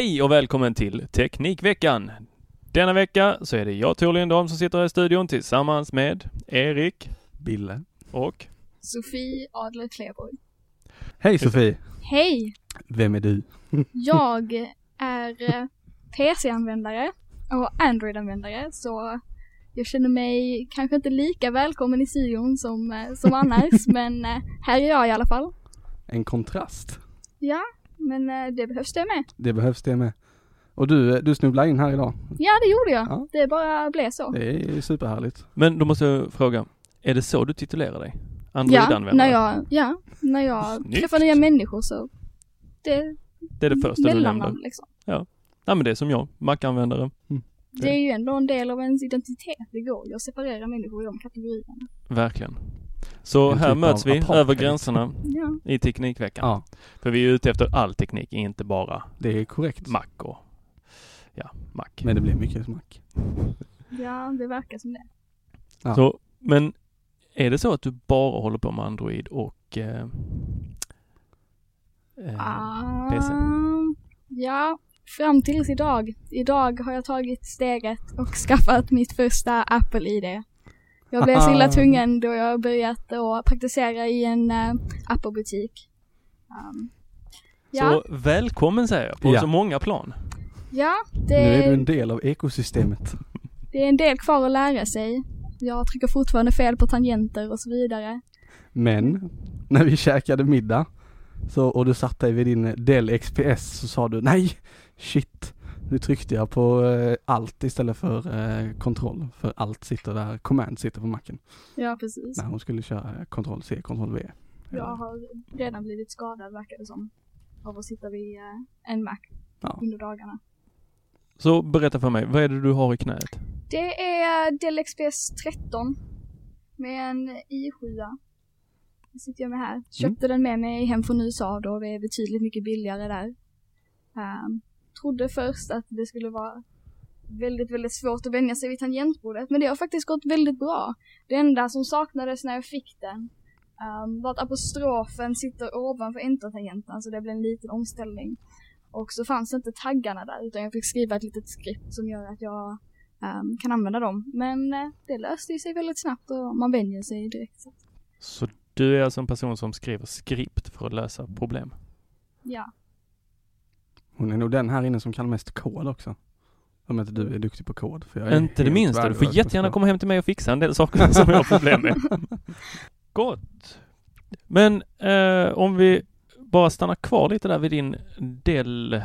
Hej och välkommen till Teknikveckan. Denna vecka så är det jag Tor Lindholm som sitter här i studion tillsammans med Erik Bille. och Sofie Adler Kleborg. Hej Sofie! Hej! Vem är du? Jag är eh, PC-användare och Android-användare så jag känner mig kanske inte lika välkommen i studion som, eh, som annars men eh, här är jag i alla fall. En kontrast. Ja, men eh, det behövs det med. Det behövs det med. Och du, du snubblade in här idag. Ja, det gjorde jag. Ja. Det bara blev så. Det är superhärligt. Men då måste jag fråga, är det så du titulerar dig? Ja, Android-användare? när jag, ja, när jag Snyggt. träffar nya människor så det Det är det första du nämner? liksom. Ja, men det är som jag, Mac-användare. Det är ju ändå en del av ens identitet. Det går ju att separera människor i de kategorierna. Verkligen. Så En här typ möts vi apartheid. över gränserna Ja. i Teknikveckan. Ja, För vi är ute efter all teknik, inte bara det är korrekt. Mac och ja, Mac. Men det blir mycket smack. Ja, det verkar som det. Ja. Så, men är det så att du bara håller på med Android och eh, eh, PC? Ah, ja, fram tills idag. Idag har jag tagit steget och skaffat mitt första Apple-ID. Jag blev så illa tvungen då jag börjat att praktisera i en uh, Apple-butik. Um, ja, Så välkommen säger jag, på Ja. så många plan. ja Nu det, är du en del av ekosystemet. det är en del kvar att lära sig. Jag trycker fortfarande fel på tangenter och så vidare. Men, när vi käkade middag så, och du satt dig vid din Dell XPS så sa du nej, shit. Nu tryckte jag på eh, allt istället för eh, kontroll. För allt sitter där, command sitter på macken. Ja, precis. När hon skulle köra kontroll C, kontroll V. Jag har redan blivit skadad verkar det som. Av att sitta vid eh, en Mac Ja. under dagarna. Så berätta för mig, vad är det du har i knät? Det är Dell XPS 13 med en i7. Det sitter jag med här. Köpte den med mig hem från USA då det är betydligt mycket billigare där. Ehm, trodde först att det skulle vara väldigt, väldigt svårt att vänja sig vid tangentbordet men det har faktiskt gått väldigt bra. Det enda som saknades när jag fick den ehm, var att apostrofen sitter ovanför enter-tangenten så det blev en liten omställning. Och så fanns inte taggarna där utan jag fick skriva ett litet skript som gör att jag ehm, kan använda dem. Men eh, det löste ju sig väldigt snabbt och man vänjer sig direkt. Så du är alltså en person som skriver skript för att lösa problem? Ja, Hon är nog den här inne som kan mest kod också. Om inte du är duktig på kod. För jag är Inte det minsta. Du får jättegärna komma hem till mig och fixa en del saker som jag har problem med. Gott. Men eh, om vi bara stanna kvar lite där vid din del... Eh,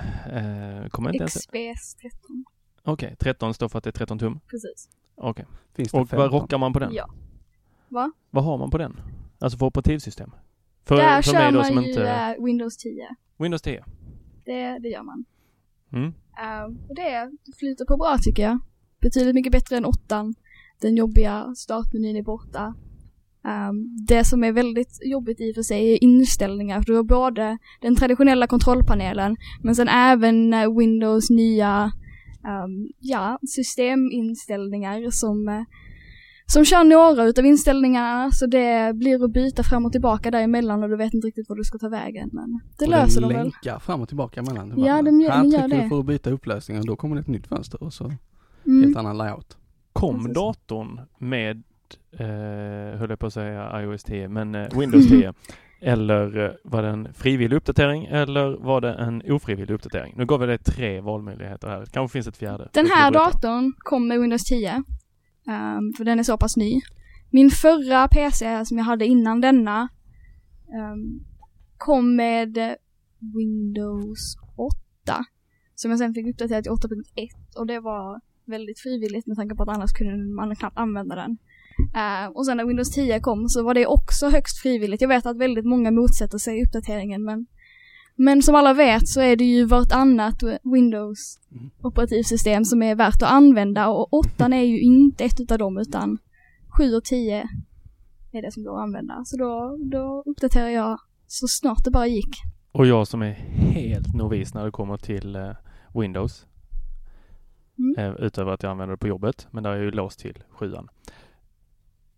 kommer inte ens... XPS 13. Okej, 13 står för att det är 13 tum. Precis. Okej. Det Och 15? vad rockar man på den? Ja. Va? Vad har man på den? Alltså för operativsystem? För, Där för kör mig då man som ju inte... eh, Windows 10. Windows 10? Det, det gör man. Mm. Och det flyter på bra tycker jag. Betydligt mycket bättre än 8. Den jobbiga startmenyn är borta. Um, det som är väldigt jobbigt i och för sig är inställningar. Du har både den traditionella kontrollpanelen men sen även eh, Windows nya um, ja, systeminställningar som, eh, som kör några utav inställningarna så det blir att byta fram och tillbaka däremellan och du vet inte riktigt var du ska ta vägen. Men det Och löser den de väl. länkar fram och tillbaka emellan. Det Ja, den gör- här den gör trycker det. du för att byta upplösning och då kommer det ett nytt fönster och så Mm. helt annan layout. Kom Precis. datorn med, eh, höll jag på att säga iOS 10, men eh, Windows 10? Eller eh, var det en frivillig uppdatering eller var det en ofrivillig uppdatering? Nu gav vi dig tre valmöjligheter här. Kanske finns ett fjärde. Den här datorn kom med Windows 10. Um, för den är så pass ny. Min förra PC som jag hade innan denna um, kom med Windows 8. Som jag sen fick uppdatera till 8.1 och det var väldigt frivilligt med tanke på att annars kunde man knappt använda den. Uh, och sen när Windows 10 kom så var det också högst frivilligt. Jag vet att väldigt många motsätter sig uppdateringen men men som alla vet så är det ju vartannat Windows operativsystem som är värt att använda och 8 är ju inte ett utav dem utan 7 och 10 är det som går att använda. Så då, då uppdaterar jag så snart det bara gick. Och jag som är helt novis när det kommer till eh, Windows. Mm. Eh, utöver att jag använder det på jobbet. Men där är jag ju låst till sjuan.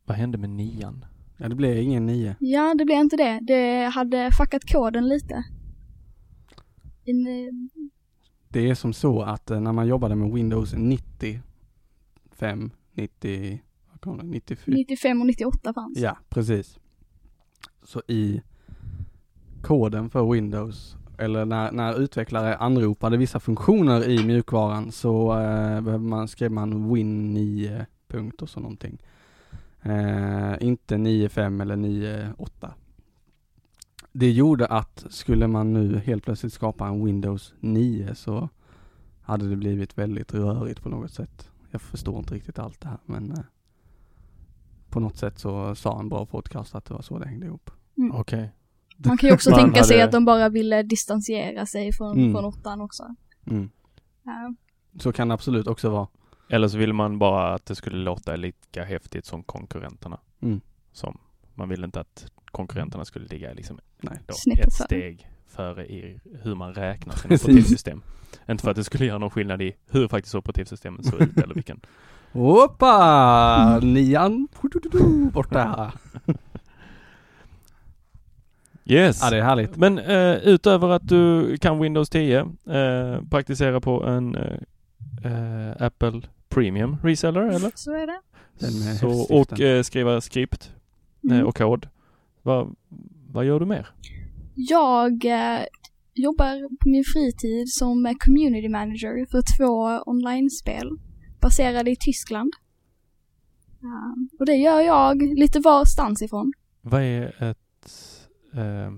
Vad hände med nian? Ja, det blir ingen 9. Ja, det blev inte det. Det hade fuckat koden lite. In, eh, Det är som så att eh, när man jobbade med Windows 95, 90, vad kom det, 94? 95 och 98 fanns. Ja, precis. Så i koden för Windows, eller när, när utvecklare anropade vissa funktioner i mjukvaran så eh, behöver man, skrev man Win 9 punkt och så någonting. Eh, inte 9.5 eller 9.8. Det gjorde att skulle man nu helt plötsligt skapa en Windows 9 så hade det blivit väldigt rörigt på något sätt. Jag förstår inte riktigt allt det här men eh, på något sätt så sa en bra podcast att det var så det hängde ihop. Mm. Okej. Man kan ju också tänka sig hade- att de bara ville distansera sig från, Mm. från åttan också. Mm. Ja. Så kan det absolut också vara. Eller så ville man bara att det skulle låta lika häftigt som konkurrenterna. Mm. Som man ville inte att konkurrenterna skulle ligga liksom Nej. då Snäppet ett steg före i hur man räknar sina operativsystem. Inte för att det skulle göra någon skillnad i hur faktiskt operativsystemen såg ut eller vilken. Hoppa! Nian borta. Yes! Ja det är härligt. Men eh, utöver att du kan Windows 10, eh, praktisera på en eh, eh, Apple Premium reseller eller? Så är det. Så, och eh, skriva skript eh, Mm. och kod. Va, vad gör du mer? Jag eh, jobbar på min fritid som community manager för två online-spel baserade i Tyskland. Um, och det gör jag lite varstans ifrån. Vad är ett... Eh,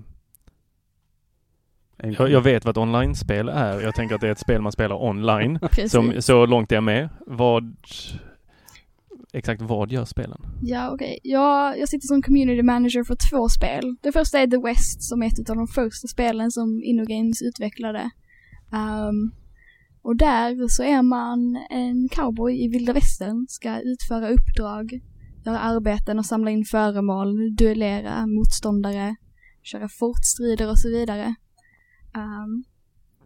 jag, jag vet vad ett online-spel är. Jag tänker att det är ett spel man spelar online. Som, så långt är jag med. Vad... Exakt vad gör spelen? Ja, okej. Jag, jag sitter som community manager för två spel. Det första är The West som är ett av de första spelen som InnoGames utvecklade. Um, och där så är man en cowboy i vilda västern, ska utföra uppdrag, göra arbeten och samla in föremål, duellera motståndare, köra fortstrider och så vidare. Um,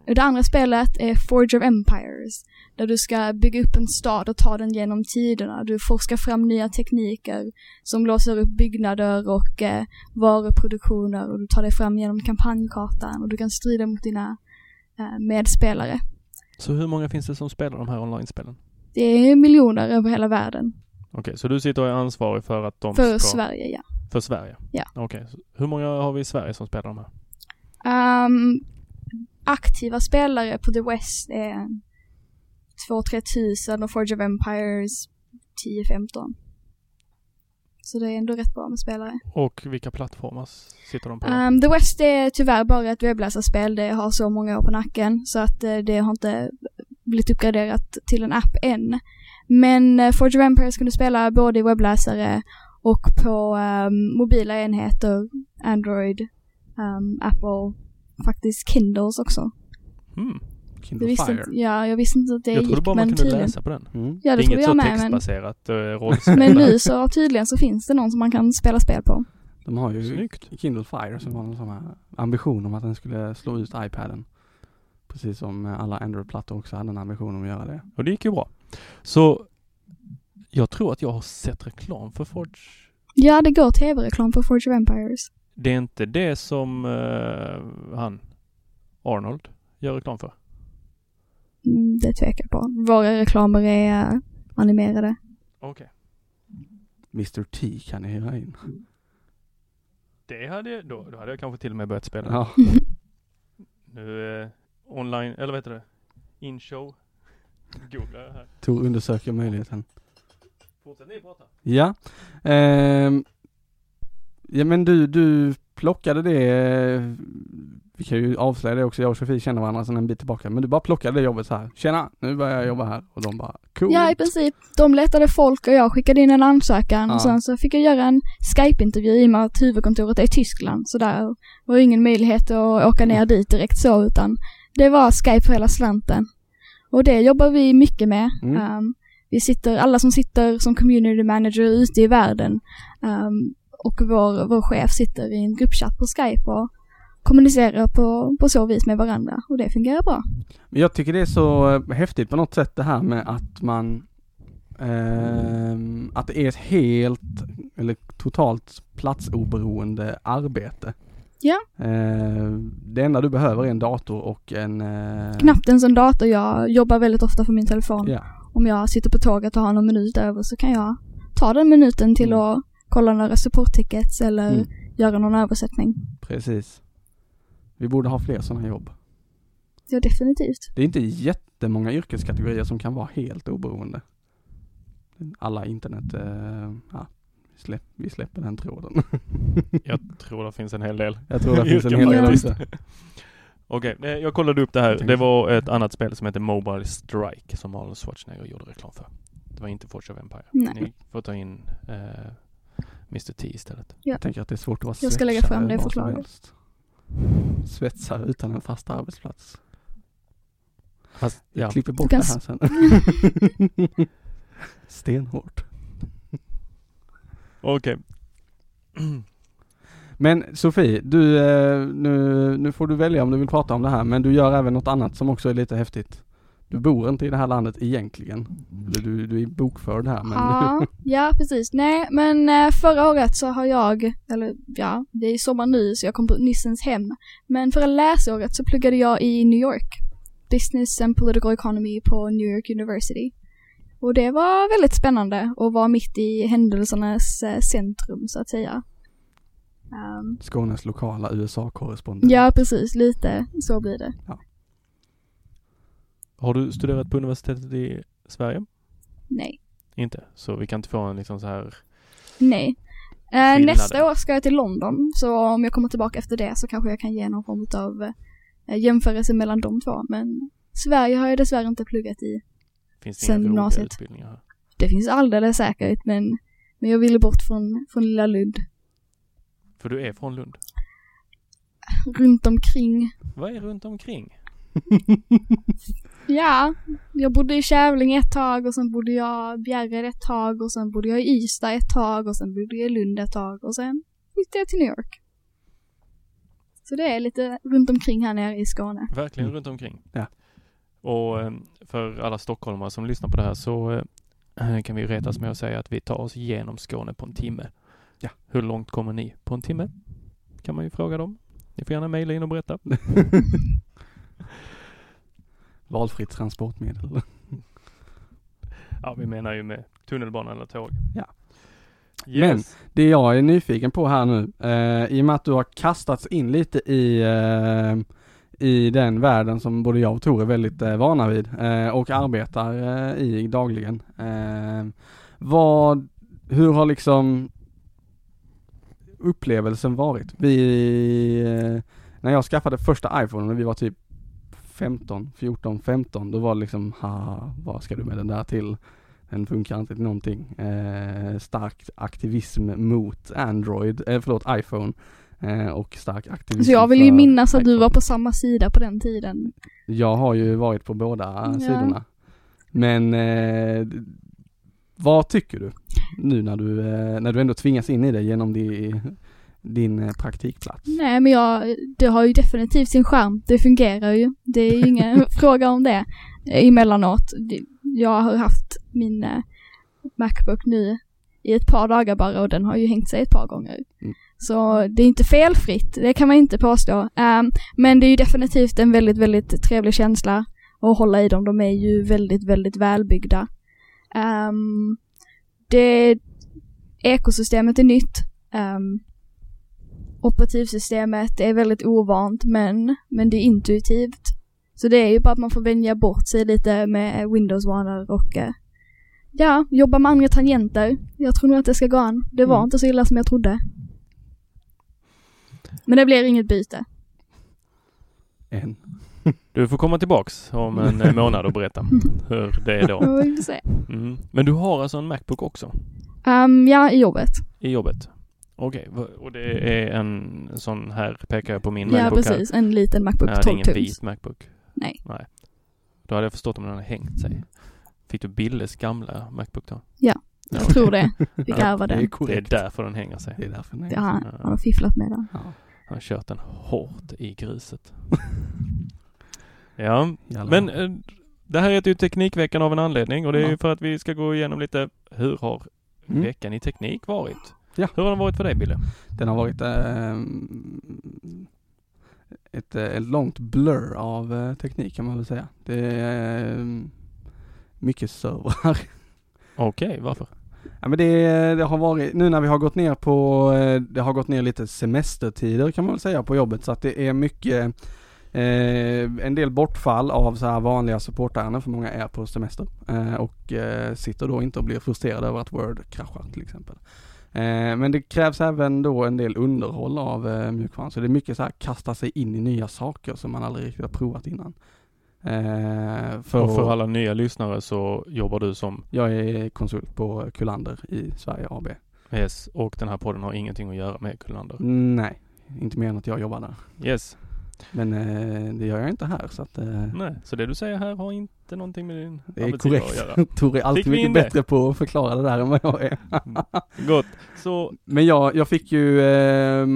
det andra spelet är Forge of Empires, där du ska bygga upp en stad och ta den genom tiderna. Du forskar fram nya tekniker som låser upp byggnader och eh, varuproduktioner och du tar dig fram genom kampanjkartan och du kan strida mot dina eh, medspelare. Så hur många finns det som spelar de här online-spelen? Det är miljoner över hela världen. Okej, så du sitter och är ansvarig för att de För ska... Sverige, ja. För Sverige? Ja. Okej, så hur många har vi i Sverige som spelar de här? Ehm, aktiva spelare på The West är 2-3 tusen och Forge of Empires 10-15. Så det är ändå rätt bra med spelare. Och vilka plattformar sitter de på? Um, The West är tyvärr bara ett webbläsarspel. Det har så många år på nacken så att uh, det har inte blivit uppgraderat till en app än. Men uh, Forge of Empires kan du spela både i webbläsare och på um, mobila enheter, Android, um, Apple, faktiskt Kindles också. Mm. Jag Kindle visste Fire. inte, ja, jag visste inte att det Jag gick, trodde bara man men kunde tydligen. läsa på den. Mm. Ja, det, det är inget jag så med, men, textbaserat uh, rollspel. men nu så tydligen så finns det någon som man kan spela spel på. De har ju Snyggt. Kindle Fire som har någon sån här ambition om att den skulle slå ut iPaden. Precis som eh, alla Android-plattor också hade en ambition om att göra det. Och det gick ju bra. Så jag tror att jag har sett reklam för Forge. Ja, det går tv-reklam på Forge of Empires. Det är inte det som eh, han, Arnold, gör reklam för. Mm, det tvekar jag på. Våra reklamer är uh, animerade. Okej. Mr T kan ni hyra in. Det hade jag, då, då hade jag kanske till och med börjat spela. Ja. Nu eh, online, eller vad heter det? In-show. Googlar jag här. Tor undersöker möjligheten. Fortsätt ni prata. Ja. Ehm. Ja men du, du plockade det, vi kan ju avslöja det också, jag och Sofie känner varandra sedan en bit tillbaka, men du bara plockade det jobbet så här. Tjena, nu börjar jag jobba här. Och de bara, cool. Ja, i princip. De letade folk och jag skickade in en ansökan Ja. och sen så fick jag göra en Skype-intervju i och med att huvudkontoret är i Tyskland. Så där var ingen möjlighet att åka ner dit direkt så utan det var Skype för hela slanten. Och det jobbar vi mycket med. Mm. Um, vi sitter, alla som sitter som community manager ute i världen um, och vår, vår chef sitter i en gruppchatt på Skype och kommunicerar på, på så vis med varandra och det fungerar bra. Jag tycker det är så eh, häftigt på något sätt det här med att man ehm, att det är ett helt eller totalt platsoberoende arbete. Ja. Ehm, det enda du behöver är en dator och en eh, Knappt ens en dator, jag jobbar väldigt ofta på min telefon. Ja, Om jag sitter på tåget och har någon minut över så kan jag ta den minuten till Mm. att kolla några supporttickets eller Mm. göra någon översättning. precis. Vi borde ha fler sådana jobb. Ja, definitivt. Det är inte jättemånga yrkeskategorier som kan vara helt oberoende. Alla internet, eh, ja, vi, släpp, vi släpper den tråden. Jag tror det finns en hel del. Jag tror det finns en hel del också. Okej, eh, jag kollade upp det här. Det var ett annat spel som heter Mobile Strike som Arnold Schwarzenegger gjorde reklam för. Det var inte Forge of Empire. Nej. Ni får ta in eh, Mr T istället. Jag tänker att det är svårt att vara Jag ska lägga fram det förslaget. Svetsare utan en fast arbetsplats. Fast, Jag ja. klipper bort kan det här sen. Stenhårt. Okej. Men Sofie, du, eh, nu, nu får du välja om du vill prata om det här, men du gör även något annat som också är lite häftigt. Du bor inte i det här landet egentligen. Eller du, du är bokförd här men Ja, ja precis. Nej, men eh, förra året så har jag, eller ja, det är sommar nu så jag kom på nyssens hem. Men förra läsåret så pluggade jag i New York. Business and Political Economy på New York University. Och det var väldigt spännande att vara mitt i händelsernas eh, centrum så att säga. Ehm, Skånes lokala USA-korrespondent. ja, precis. Lite så blir det. Har du studerat på universitetet i Sverige? Nej. Inte? Så vi kan inte få en liksom så här Nej. Eh, nästa år ska jag till London, så om jag kommer tillbaka efter det så kanske jag kan ge någon form av eh, jämförelse mellan de två. Men Sverige har jag dessvärre inte pluggat i. Finns det Sen inga gymnasiet. utbildningar här? Det finns alldeles säkert, men, men jag ville bort från, från lilla Lund. För du är från Lund. Runt omkring. Vad är runt omkring? Ja, jag bodde i Kävlinge ett tag och sen bodde jag i Bjärred ett tag och sen bodde jag i Ystad ett tag och sen bodde jag i Lund ett tag och sen flyttade jag till New York. Så det är lite runt omkring här nere i Skåne. Verkligen Mm. runt omkring. Ja. Och eh, för alla stockholmare som lyssnar på det här så eh, kan vi retas med att säga att vi tar oss igenom Skåne på en timme. Ja. Hur långt kommer ni på en timme? Kan man ju fråga dem. Ni får gärna mejla in och berätta. Valfritt transportmedel. Ja, vi menar ju med tunnelbana eller tåg. Ja. Yes. Det jag är nyfiken på här nu, eh, i och med att du har kastats in lite i, eh, i den världen som både jag och Tor är väldigt eh, vana vid eh, och arbetar eh, i dagligen. Eh, vad, hur har liksom upplevelsen varit? Vi, eh, när jag skaffade första iPhone när vi var typ 15, 14, 15, då var det liksom, ha, vad ska du med den där till? Den funkar inte till någonting. Eh, stark aktivism mot Android, eh, förlåt iPhone. Eh, och stark aktivism Så jag vill ju minnas att du iPhone. var på samma sida på den tiden. Jag har ju varit på båda Ja. sidorna. Men eh, vad tycker du nu när du, eh, när du ändå tvingas in i det genom di, din eh, praktikplats? Nej men jag, det har ju definitivt sin charm. Det fungerar ju. Det är ju ingen fråga om det. Emellanåt. Jag har haft min eh, Macbook nu i ett par dagar bara och den har ju hängt sig ett par gånger. Mm. Så det är inte felfritt, det kan man inte påstå. Ehm, men det är ju definitivt en väldigt, väldigt trevlig känsla att hålla i dem. De är ju väldigt, väldigt välbyggda. Ehm, det, ekosystemet är nytt. Ehm, operativsystemet är väldigt ovant men, men det är intuitivt. Så det är ju bara att man får vänja bort sig lite med Windows One och eh, ja, jobba med andra tangenter. Jag tror nog att det ska gå an. Det var Mm. inte så illa som jag trodde. Men det blir inget byte. En. Du får komma tillbaks om en eh, månad och berätta hur det är då. Mm. Men du har alltså en Macbook också Ehm, ja, i jobbet. i jobbet? Okej, va- och det är en sån här pekar jag på min Ja, Macbook här. precis. En liten Macbook Ja, det är 12 ingen tums. vit Macbook. Nej. Nej. Då hade jag förstått om den hade hängt sig. Fick du Billes gamla Macbook då? Ja, Ja, Jag okej. tror det. Fick ärva Det är den. Det är därför den hänger sig. Det är därför den är Det har han, han har fifflat med den. ja. Han har kört den hårt i gruset. ja, Jävlar. men eh, det här heter ju Teknikveckan av en anledning och det är Ja. ju för att vi ska gå igenom lite hur har Mm. veckan i teknik varit? Ja. Hur har den varit för dig Bille? Den har varit ehm, ett, eh, ett långt blur av eh, teknik kan man väl säga. Det är ehm, mycket servrar. Okej, varför? Ja men det, det har varit, nu när vi har gått ner på, eh, det har gått ner lite semestertider kan man väl säga på jobbet så att det är mycket eh, en del bortfall av så här vanliga supportärenden för många är på semester eh, och eh, sitter då inte och blir frustrerade över att Word kraschar till exempel. Eh, men det krävs även då en del underhåll av eh, mjukvaran så det är mycket så här kasta sig in i nya saker som man aldrig riktigt har provat innan. Eh, för och för alla nya lyssnare så jobbar du som jag är konsult på Kullander i Sverige AB. Yes och den här podden har ingenting att göra med Kullander. Nej, inte mer än att jag jobbar där. Yes. Men eh, det gör jag inte här så att eh, Nej, så det du säger här har inte någonting med din det är korrekt. Tor är alltid mycket det? bättre på att förklara det där än vad jag är. Gott. Så Men jag, jag fick ju eh,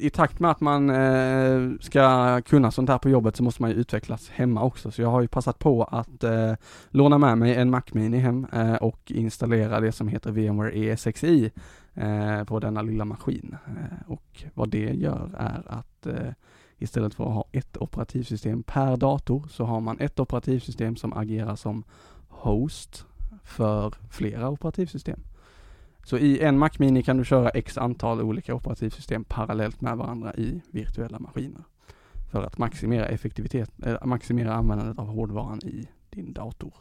i takt med att man eh, ska kunna sånt här på jobbet så måste man ju utvecklas hemma också. Så jag har ju passat på att eh, låna med mig en Mac Mini hem eh, och installera det som heter VMware ESXi på denna lilla maskin. Och vad det gör är att istället för att ha ett operativsystem per dator så har man ett operativsystem som agerar som host för flera operativsystem. Så i en Mac Mini kan du köra x antal olika operativsystem parallellt med varandra i virtuella maskiner. För att maximera effektivitet, äh, maximera användandet av hårdvaran i din dator.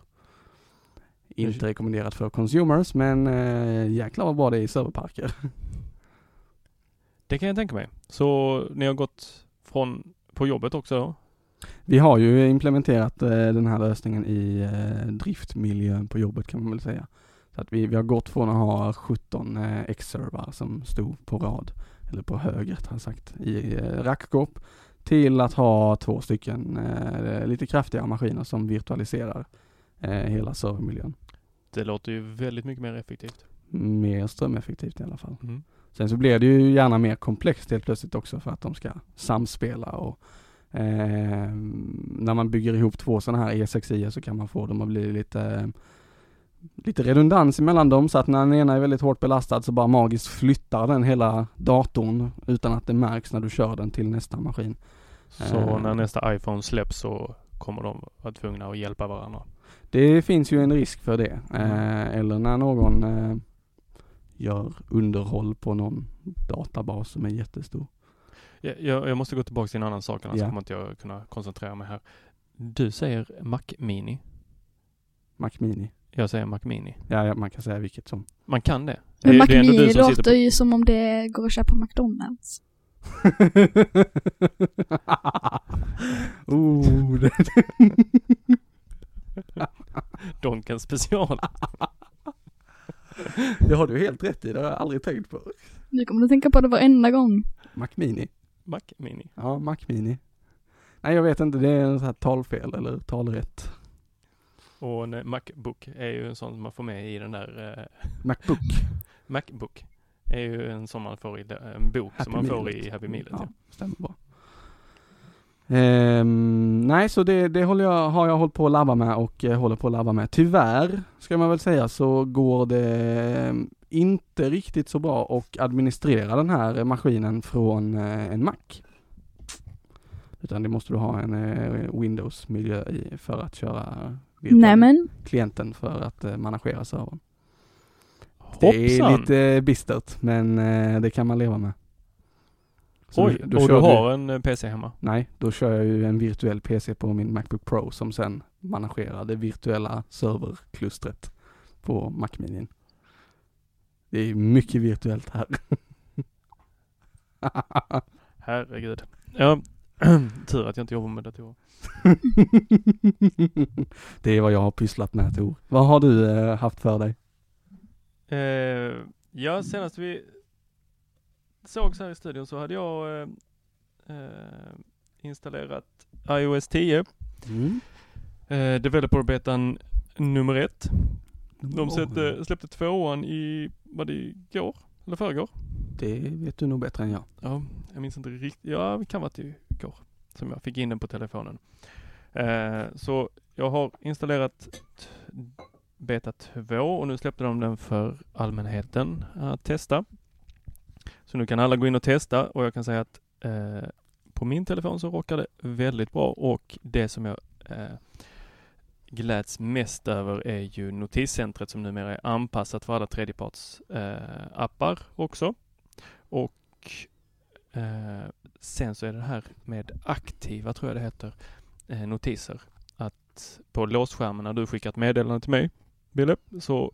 Inte rekommenderat för consumers men äh, jäklar vad bra det är i serverparker. det kan jag tänka mig. Så ni har gått från på jobbet också? Vi har ju implementerat eh, den här lösningen i eh, driftmiljön på jobbet kan man väl säga. Så att vi, vi har gått från att ha 17 eh, X-servar som stod på rad, eller på hög rättare sagt, i eh, rackskåp till att ha två stycken eh, lite kraftigare maskiner som virtualiserar eh, hela servermiljön. Det låter ju väldigt mycket mer effektivt. Mer strömeffektivt i alla fall. Mm. Sen så blir det ju gärna mer komplext helt plötsligt också för att de ska samspela och eh, när man bygger ihop två sådana här E6i så kan man få dem att bli lite lite redundans emellan dem så att när den ena är väldigt hårt belastad så bara magiskt flyttar den hela datorn utan att det märks när du kör den till nästa maskin. Så Eh. när nästa iPhone släpps så kommer de vara tvungna att hjälpa varandra. Det finns ju en risk för det. Eh, eller när någon eh, gör underhåll på någon databas som är jättestor. Jag, jag, måste gå tillbaka till en annan sak annars Ja. kommer inte jag kunna koncentrera mig här. Du säger Mac Mini. Mac Mini. Jag säger Mac Mini. Ja, ja, man kan säga vilket som. Man kan det. Men det, Mac det Mini låter på... ju som om det går att köpa på McDonalds. oh, det, Donken special. det har du helt rätt i, det har jag aldrig tänkt på. Nu kommer du tänka på det varenda gång. Mac Mini. Mac Mini. Ja, Mac Mini. Nej, jag vet inte, det är en sån här talfel eller talrätt. Och en eh, Macbook är ju en sån som man får med i den där eh, Macbook. Macbook. Är ju en sån man får i det- en bok som man får i Happy Mealet. Ja, Ja. stämmer bra. Ehm, nej, så det, det håller jag, har jag hållit på att labba med och eh, håller på att labba med. Tyvärr, ska man väl säga, så går det eh, inte riktigt så bra att administrera den här maskinen från eh, en Mac. Utan det måste du ha en eh, Windows-miljö i för att köra Nämen. klienten för att managera servern. Det är lite bistert, men det kan man leva med. Så Oj, då och du har en eh, PC hemma? Nej, då kör jag ju en virtuell PC på min Macbook Pro som sen managerar det virtuella serverklustret på Mac Mini. Det är mycket virtuellt här. Herregud. Ja, tur att jag inte jobbar med datorer. det är vad jag har pysslat med Tor. Vad har du eh, haft för dig? Eh, ja, senast vi sågs här i studion så hade jag eh, eh, installerat iOS 10. Mm. Eh, Developer-betan nummer ett. De släppte, släppte tvåan i, var det igår? Eller förrgår? Det vet du nog bättre än jag. Ja, jag minns inte riktigt. Ja, det kan vara till igår som jag fick in den på telefonen. Eh, så jag har installerat beta 2 och nu släppte de den för allmänheten att testa. Så nu kan alla gå in och testa och jag kan säga att eh, på min telefon så rockar det väldigt bra och det som jag eh, gläds mest över är ju notiscentret som numera är anpassat för alla tredjeparts eh, appar också. Och eh, sen så är det här med aktiva, tror jag det heter, eh, notiser. Att på låsskärmen när du skickar ett meddelande till mig, Bille, så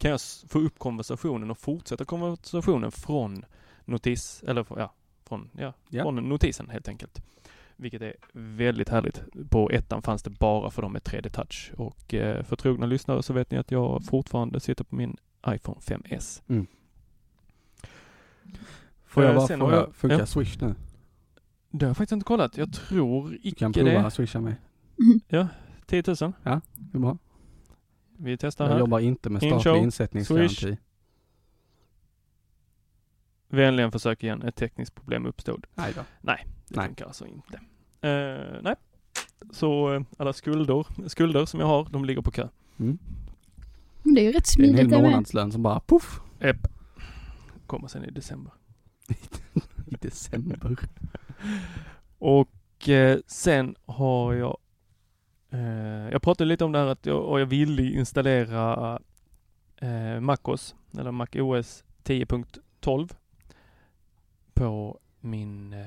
kan jag få upp konversationen och fortsätta konversationen från notis, eller ja, från, ja, Ja. från notisen helt enkelt. Vilket är väldigt härligt. På ettan fanns det bara för dem med 3D-touch och eh, för trogna lyssnare så vet ni att jag fortfarande sitter på min iPhone 5S. Får jag bara sen fråga, jag- funkar ja. Swish nu? Det har jag faktiskt inte kollat. Jag tror Du icke kan prova det. att swisha mig. 10 000. Det är bra. Vi testar Jag här. jobbar inte med statlig show, insättningsgaranti. Vänligen försök igen. Ett tekniskt problem uppstod. Nej då. Det Nej. funkar alltså inte. Eh, nej. Så eh, alla skulder, skulder som jag har, de ligger på kö. Mm. Det är ju rätt Det är en hel smidigt det med. månadslön som bara poff Epp. Kommer sen i december. i december. Och eh, sen har jag eh, Jag pratade lite om det här att jag, och jag ville installera eh, MacOS eller MacOS 10.12 på min eh,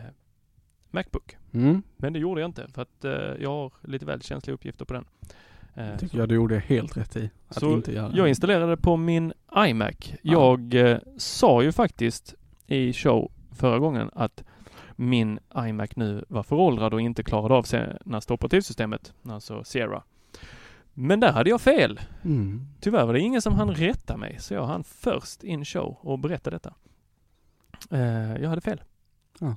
Macbook. Mm. Men det gjorde jag inte för att eh, jag har lite väl känsliga uppgifter på den. Eh, Tycker jag du gjorde helt rätt i att Så inte göra. jag installerade på min iMac. Jag eh, sa ju faktiskt i show förra gången att min iMac nu var föråldrad och inte klarade av senaste operativsystemet, alltså Sierra. Men där hade jag fel. Mm. Tyvärr var det ingen som hann rätta mig, så jag hann först in show och berätta detta. Eh, jag hade fel. Ja.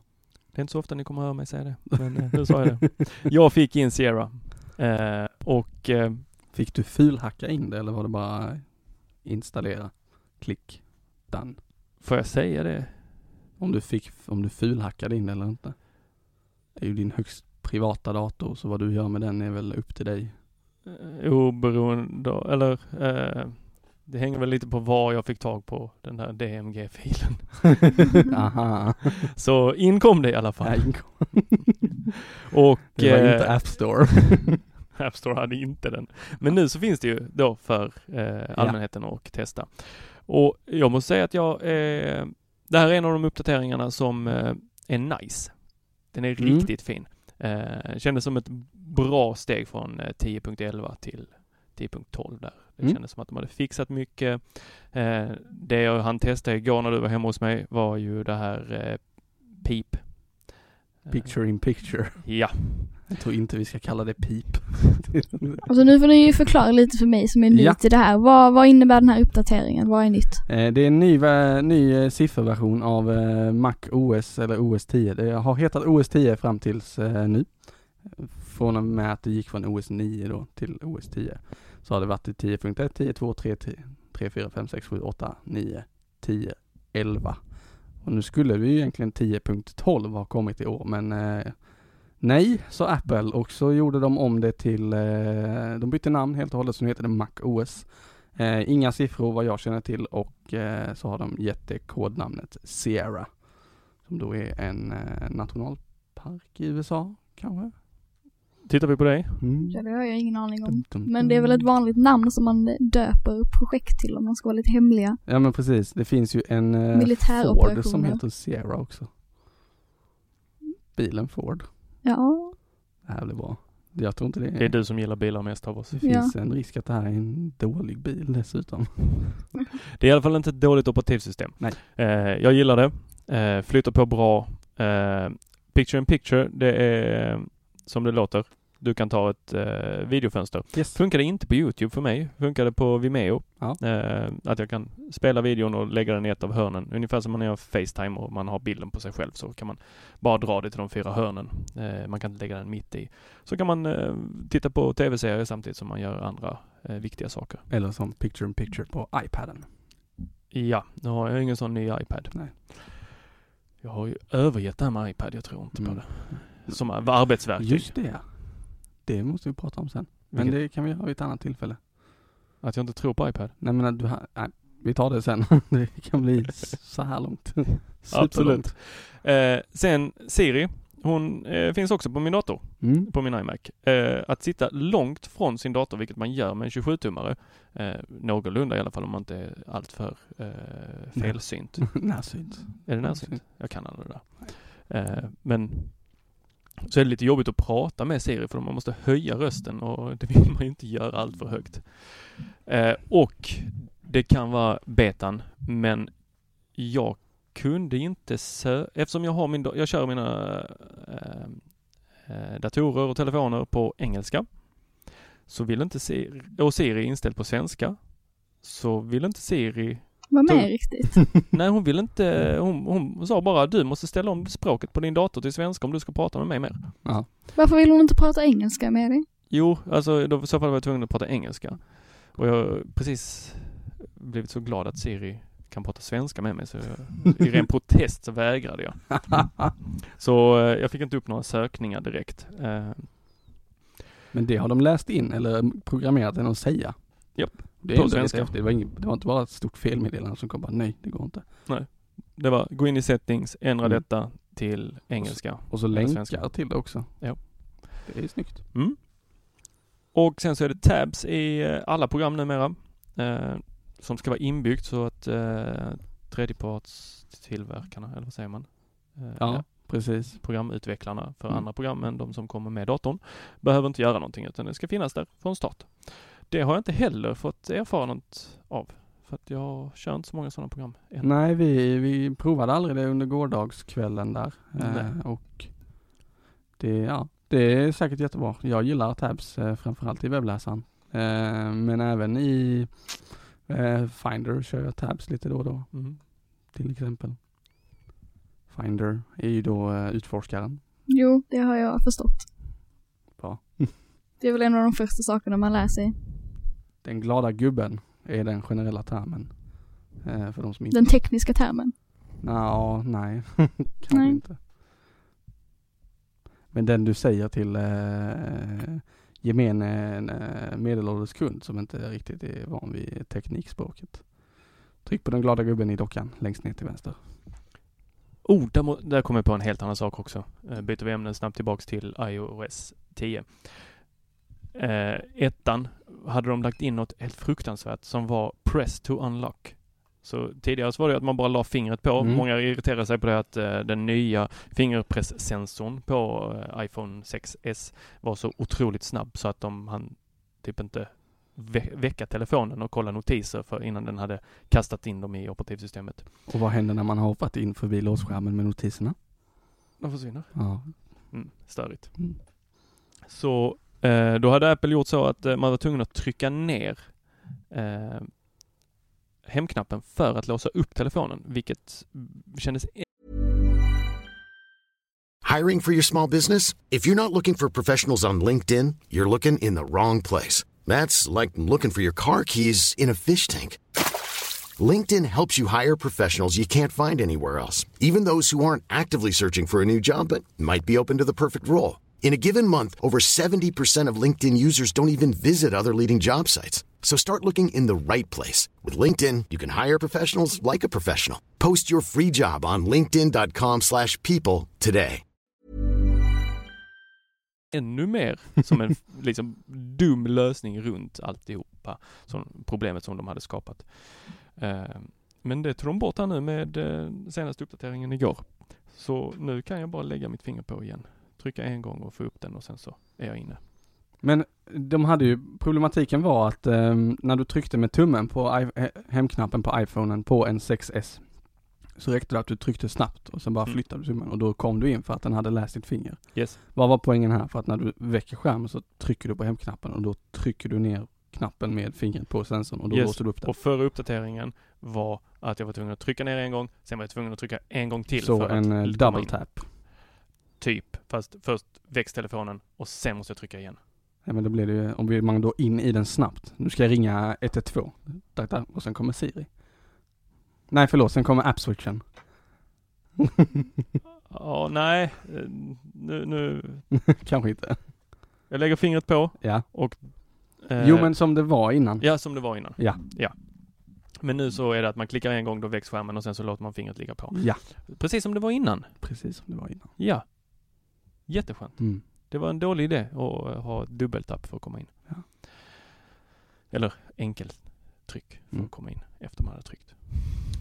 Det är inte så ofta ni kommer höra mig säga det, men eh, nu sa jag det. Jag fick in Sierra. Eh, och eh, Fick du fulhacka in det eller var det bara installera? Klick. Done. får jag säga det? Om du fick, om du fulhackade in eller inte. Det är ju din högst privata dator så vad du gör med den är väl upp till dig. Eh, oberoende, eller eh, det hänger väl lite på var jag fick tag på den här DMG-filen. Aha. Så inkom det i alla fall. Nej, Och det var eh, inte App Store. App Store hade inte den. Men nu så finns det ju då för eh, allmänheten att testa. Och jag måste säga att jag, eh, det här är en av de uppdateringarna som eh, är nice. Den är Mm. riktigt fin. Eh, kändes som ett bra steg från eh, 10.11 till 10.12 där. Det Mm. kändes som att de hade fixat mycket. Eh, det jag hann testa igår när du var hemma hos mig var ju det här eh, PIP. Eh, Picture in picture. Ja, Jag tror inte vi ska kalla det pip. Alltså nu får ni ju förklara lite för mig som är ny Ja. till det här. Vad, vad innebär den här uppdateringen? Vad är nytt? Eh, Det är en ny, ny eh, sifferversion av eh, Mac OS eller OS 10. Det har hetat OS 10 fram tills eh, nu. Från och med att det gick från OS 9 då till OS 10. Så har det varit i 10.1, 10, 2, 3, 10, 3, 4, 5, 6, 7, 8, 9, 10, 11. Och nu skulle ju egentligen 10.12 ha kommit i år men nej, sa Apple och så gjorde de om det till, eh, de bytte namn helt och hållet så nu heter det Mac OS. Eh, inga siffror vad jag känner till och eh, så har de gett det kodnamnet Sierra. Som då är en eh, nationalpark i USA kanske? tittar vi på dig. Mm. Ja, det har jag ingen aning om. Men det är väl ett vanligt namn som man döper projekt till om man ska vara lite hemliga. Ja men precis, det finns ju en eh, Ford som heter Sierra också. Bilen Ford. Ja, Det här blir bra. Jag tror inte det är, Det är du som gillar bilar mest av oss. det finns en risk att det här är en dålig bil dessutom. Det är i alla fall inte ett dåligt operativsystem. Nej. Eh, jag gillar det. Eh, flyter på bra. Eh, picture in picture, det är eh, som det låter. Du kan ta ett eh, videofönster. Yes. Funkade inte på Youtube för mig. Funkade på Vimeo. Ja. Eh, att jag kan spela videon och lägga den i ett av hörnen. Ungefär som man gör Facetime och man har bilden på sig själv så kan man bara dra det till de fyra hörnen. Eh, man kan inte lägga den mitt i. Så kan man eh, titta på tv-serier samtidigt som man gör andra eh, viktiga saker. Eller som picture in picture på iPaden. Ja, nu har jag ingen sån ny iPad. Nej. Jag har ju övergett det här med iPad, jag tror inte på Mm. det. Som arbetsverktyg. Just det. Det måste vi prata om sen. Men Vilket- det kan vi göra vid ett annat tillfälle. Att jag inte tror på iPad. Nej men att du har, nej, vi tar det sen. det kan bli så här långt. Absolut. Eh, sen Siri, hon eh, finns också på min dator, Mm. på min iMac. Eh, att sitta långt från sin dator, vilket man gör med en 27-tummare, eh, någorlunda i alla fall om man inte är alltför eh, felsynt. Närsynt. Är det närsynt? Jag kan aldrig det där. Eh, men så är det lite jobbigt att prata med Siri för man måste höja rösten och det vill man ju inte göra allt för högt. Eh, och det kan vara betan, men jag kunde inte sö- eftersom jag har min, jag kör mina eh, eh, datorer och telefoner på engelska så vill inte Siri, och Siri är inställd på svenska så vill inte Siri var med riktigt. Nej, hon vill inte. Hon, hon sa bara du måste ställa om språket på din dator till svenska om du ska prata med mig mer. Ja. Varför vill hon inte prata engelska med dig? Jo, alltså då, i så fall var jag tvungen att prata engelska. Och jag har precis blivit så glad att Siri kan prata svenska med mig så jag, i ren protest så vägrade jag. Så eh, jag fick inte upp några sökningar direkt. Eh, Men det har de läst in eller programmerat den att säga. Japp, Det är på svenska. Det var, inget, det var inte bara ett stort felmeddelande som kom bara nej, det går inte. det var gå in i settings, ändra Mm. detta till engelska. Och så Eller länkar svenska. till det också. Ja. Det är snyggt. Mm. Och sen så är det tabs i eh, alla program numera. Eh, som ska vara inbyggt så att eh, tredjepartstillverkarna, eller vad säger man? Eh, Ja, precis. Programutvecklarna för Mm. andra program än de som kommer med datorn behöver inte göra någonting utan det ska finnas där från start. Det har jag inte heller fått erfara något av. För att jag kör inte så många sådana program än. Nej, vi, vi provade aldrig det under gårdagskvällen där. Eh, och det, ja, det är säkert jättebra. Jag gillar tabs eh, framförallt i webbläsaren. Eh, men även i eh, Finder kör jag tabs lite då och då Mm. till exempel. Finder är ju då eh, utforskaren. Jo, det har jag förstått. Bra. Det är väl en av de första sakerna man lär sig. Den glada gubben är den generella termen. Eh, för de som inte... Den tekniska termen. Nå, nej, kanske Nej. inte. Men den du säger till eh, gemene eh, medelålders kund som inte riktigt är van vid teknikspråket. Tryck på den glada gubben i dockan längst ner till vänster. Oh, där, må, där kommer jag på en helt annan sak också. Eh, byter vi ämnen snabbt tillbaks till iOS 10. Eh, ettan hade de lagt in något helt fruktansvärt som var Press to Unlock. Så tidigare så var det att man bara la fingret på. Mm. Många irriterade sig på det att eh, den nya fingerpresssensorn på eh, iPhone 6s var så otroligt snabb så att de han typ inte vä- väcka telefonen och kolla notiser för innan den hade kastat in dem i operativsystemet. Och vad händer när man har hoppat in förbi låsskärmen med notiserna? De försvinner. Ja. Mm, störigt. Mm. Så Eh, då hade Apple gjort så att eh, man var tvungen att trycka ner eh, hemknappen för att låsa upp telefonen, vilket kändes e- Hiring for your small business? If you're not looking for professionals on LinkedIn, you're looking in the wrong place. That's like looking for your car keys in a fish tank. LinkedIn helps you hire professionals you can't find anywhere else, even those who aren't actively searching for a new job but might be open to the perfect role. In a given month, over 70% of LinkedIn users don't even visit other leading job sites. So start looking in the right place. With LinkedIn, you can hire professionals like a professional. Post your free job on linkedin.com/people slash people today. ännu mer som en liksom dum lösning runt alltihopa, som problemet som de hade skapat. Eh, men det tog de bort här nu med eh, senaste uppdateringen igår. Så nu kan jag bara lägga mitt finger på igen, trycka en gång och få upp den och sen så är jag inne. Men de hade ju, problematiken var att ehm, när du tryckte med tummen på hemknappen på iPhonen på en 6S så räckte det att du tryckte snabbt och sen bara Mm. flyttade du tummen och då kom du in för att den hade läst ditt finger. Yes. Vad var poängen här? För att när du väcker skärmen så trycker du på hemknappen och då trycker du ner knappen med fingret på sensorn och då Yes. låser du upp den. Och förra uppdateringen var att jag var tvungen att trycka ner en gång, sen var jag tvungen att trycka en gång till så för en eh, double tap. Typ, fast först väcks telefonen och sen måste jag trycka igen. Ja men då blir det ju, om vi- man då in i den snabbt. Nu ska jag ringa 112. Där, där, och sen kommer Siri. Nej förlåt, sen kommer app-switchen. Ja, nej, nu, nu, Kanske inte. jag lägger fingret på Ja. och... eh, Jo men som det var innan. Ja, som det var innan. Ja. Men nu så är det att man klickar en gång, då väcks skärmen och sen så låter man fingret ligga på. Ja, Precis som det var innan. precis som det var innan. Ja. Jätteskönt. Mm. Det var en dålig idé att eh, ha dubbeltapp för att komma in. Ja. Eller enkeltryck för Mm. att komma in efter man hade tryckt.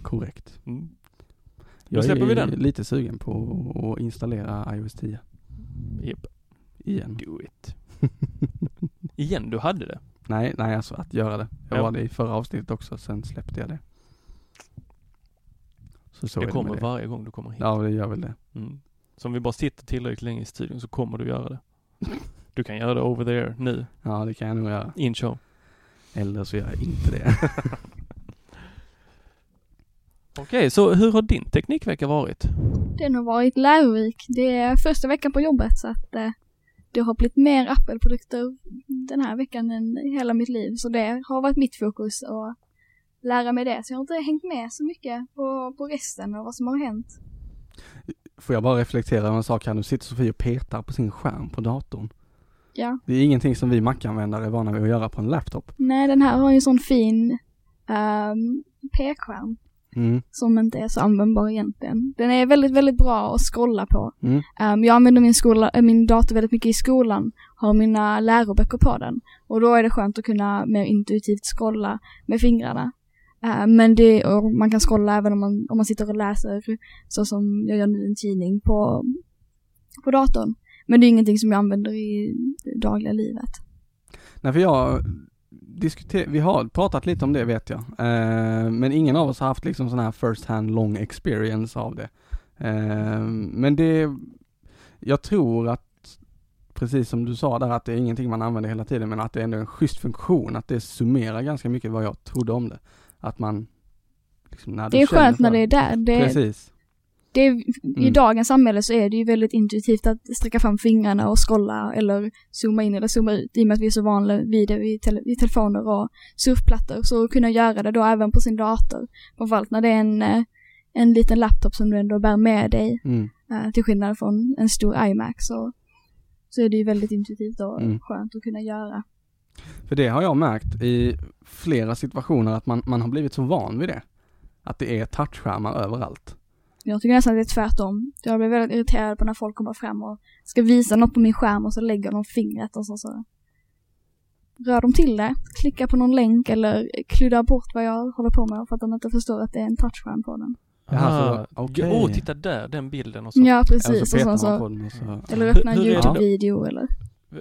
Korrekt. Mm. Jag släpper är vi den. lite sugen på att installera iOS 10 Yep, igen. do it. Igen, du hade det. nej, nej alltså att göra det. Jag Ja. var det i förra avsnittet också, sen släppte jag det. Så så det kommer det. varje gång du kommer hit. Ja, det gör väl det. Mm. Så om vi bara sitter tillräckligt länge i studion så kommer du göra det. Du kan göra det over there nu, Ja, det kan jag nog göra. in show. Eller så gör jag inte det. Okej, så hur har din teknikvecka varit? Den har varit lärorik. Det är första veckan på jobbet så att eh, det har blivit mer Apple-produkter den här veckan än hela mitt liv. Så det har varit mitt fokus att lära mig det. Så jag har inte hängt med så mycket på, på resten och vad som har hänt. Får jag bara reflektera över en sak här. Nu sitter Sofie och petar på sin skärm på datorn. Ja. Det är ingenting som vi Mac-användare är vana vid att göra på en laptop. Nej, den här har ju en sån fin um, p-skärm Mm. som inte är så användbar egentligen. Den är väldigt, väldigt bra att scrolla på. Mm. Um, jag använder min, skola, äh, min dator väldigt mycket i skolan, har mina läroböcker på den. Och då är det skönt att kunna mer intuitivt scrolla med fingrarna. Uh, men det, och man kan scrolla även om man, om man sitter och läser, så som jag gör nu, en tidning på, på datorn. Men det är ingenting som jag använder i det dagliga livet. Nej för jag diskuterar, vi har pratat lite om det vet jag. Eh, men ingen av oss har haft liksom sån här first hand long experience av det. Eh, men det, jag tror att, precis som du sa där, att det är ingenting man använder hela tiden, men att det är ändå en schysst funktion, att det summerar ganska mycket vad jag trodde om det. Att man, liksom, när Det är skönt när det är där. Det, Precis. är, I Mm. dagens samhälle så är det ju väldigt intuitivt att sträcka fram fingrarna och scrolla eller zooma in eller zooma ut i och med att vi är så vana vid det i, tele, i telefoner och surfplattor. Så att kunna göra det då även på sin dator. Framförallt när det är en, eh, en liten laptop som du ändå bär med dig. Mm. eh, Till skillnad från en stor iMac så, så är det ju väldigt intuitivt och Mm. skönt att kunna göra. För det har jag märkt i flera situationer att man, man har blivit så van vid det. Att det är touchskärmar överallt. Jag tycker nästan att det är tvärtom. Jag blir väldigt irriterad på när folk kommer fram och ska visa något på min skärm och så lägger de fingret och så, så rör de till det, klickar på någon länk eller kluddar bort vad jag håller på med för att de inte förstår att det är en touchskärm på den. Jaha, så- okej. Åh, titta där, den bilden och så. Ja, Eller precis. så Och petar sen man på så, den och så. eller öppna en? YouTube-video eller...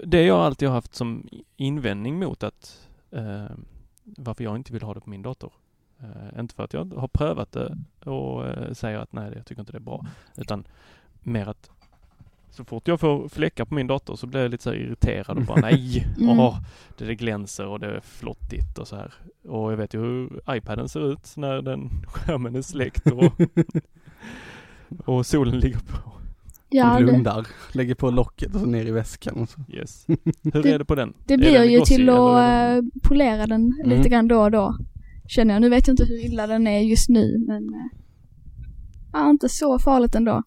Det jag alltid har haft som invändning mot att eh, varför jag inte vill ha det på min dator. Eh, inte för att jag har prövat det och eh, säger att nej, jag tycker inte det är bra, utan mer att så fort jag får fläckar på min dator så blir jag lite så irriterad och bara nej, Mm. åh, det, det glänser och det är flottigt och så här. Och jag vet ju hur iPaden ser ut när den skärmen är släckt och, och solen ligger på. Ja, det, Blundar, lägger på locket och så ner i väskan och så. Yes. Hur Det- är det på den? det blir den ju glossy till att eh, polera den Mm. lite grann då och då. Känner jag. Nu vet jag inte hur illa den är just nu men eh, ja, inte så farligt ändå.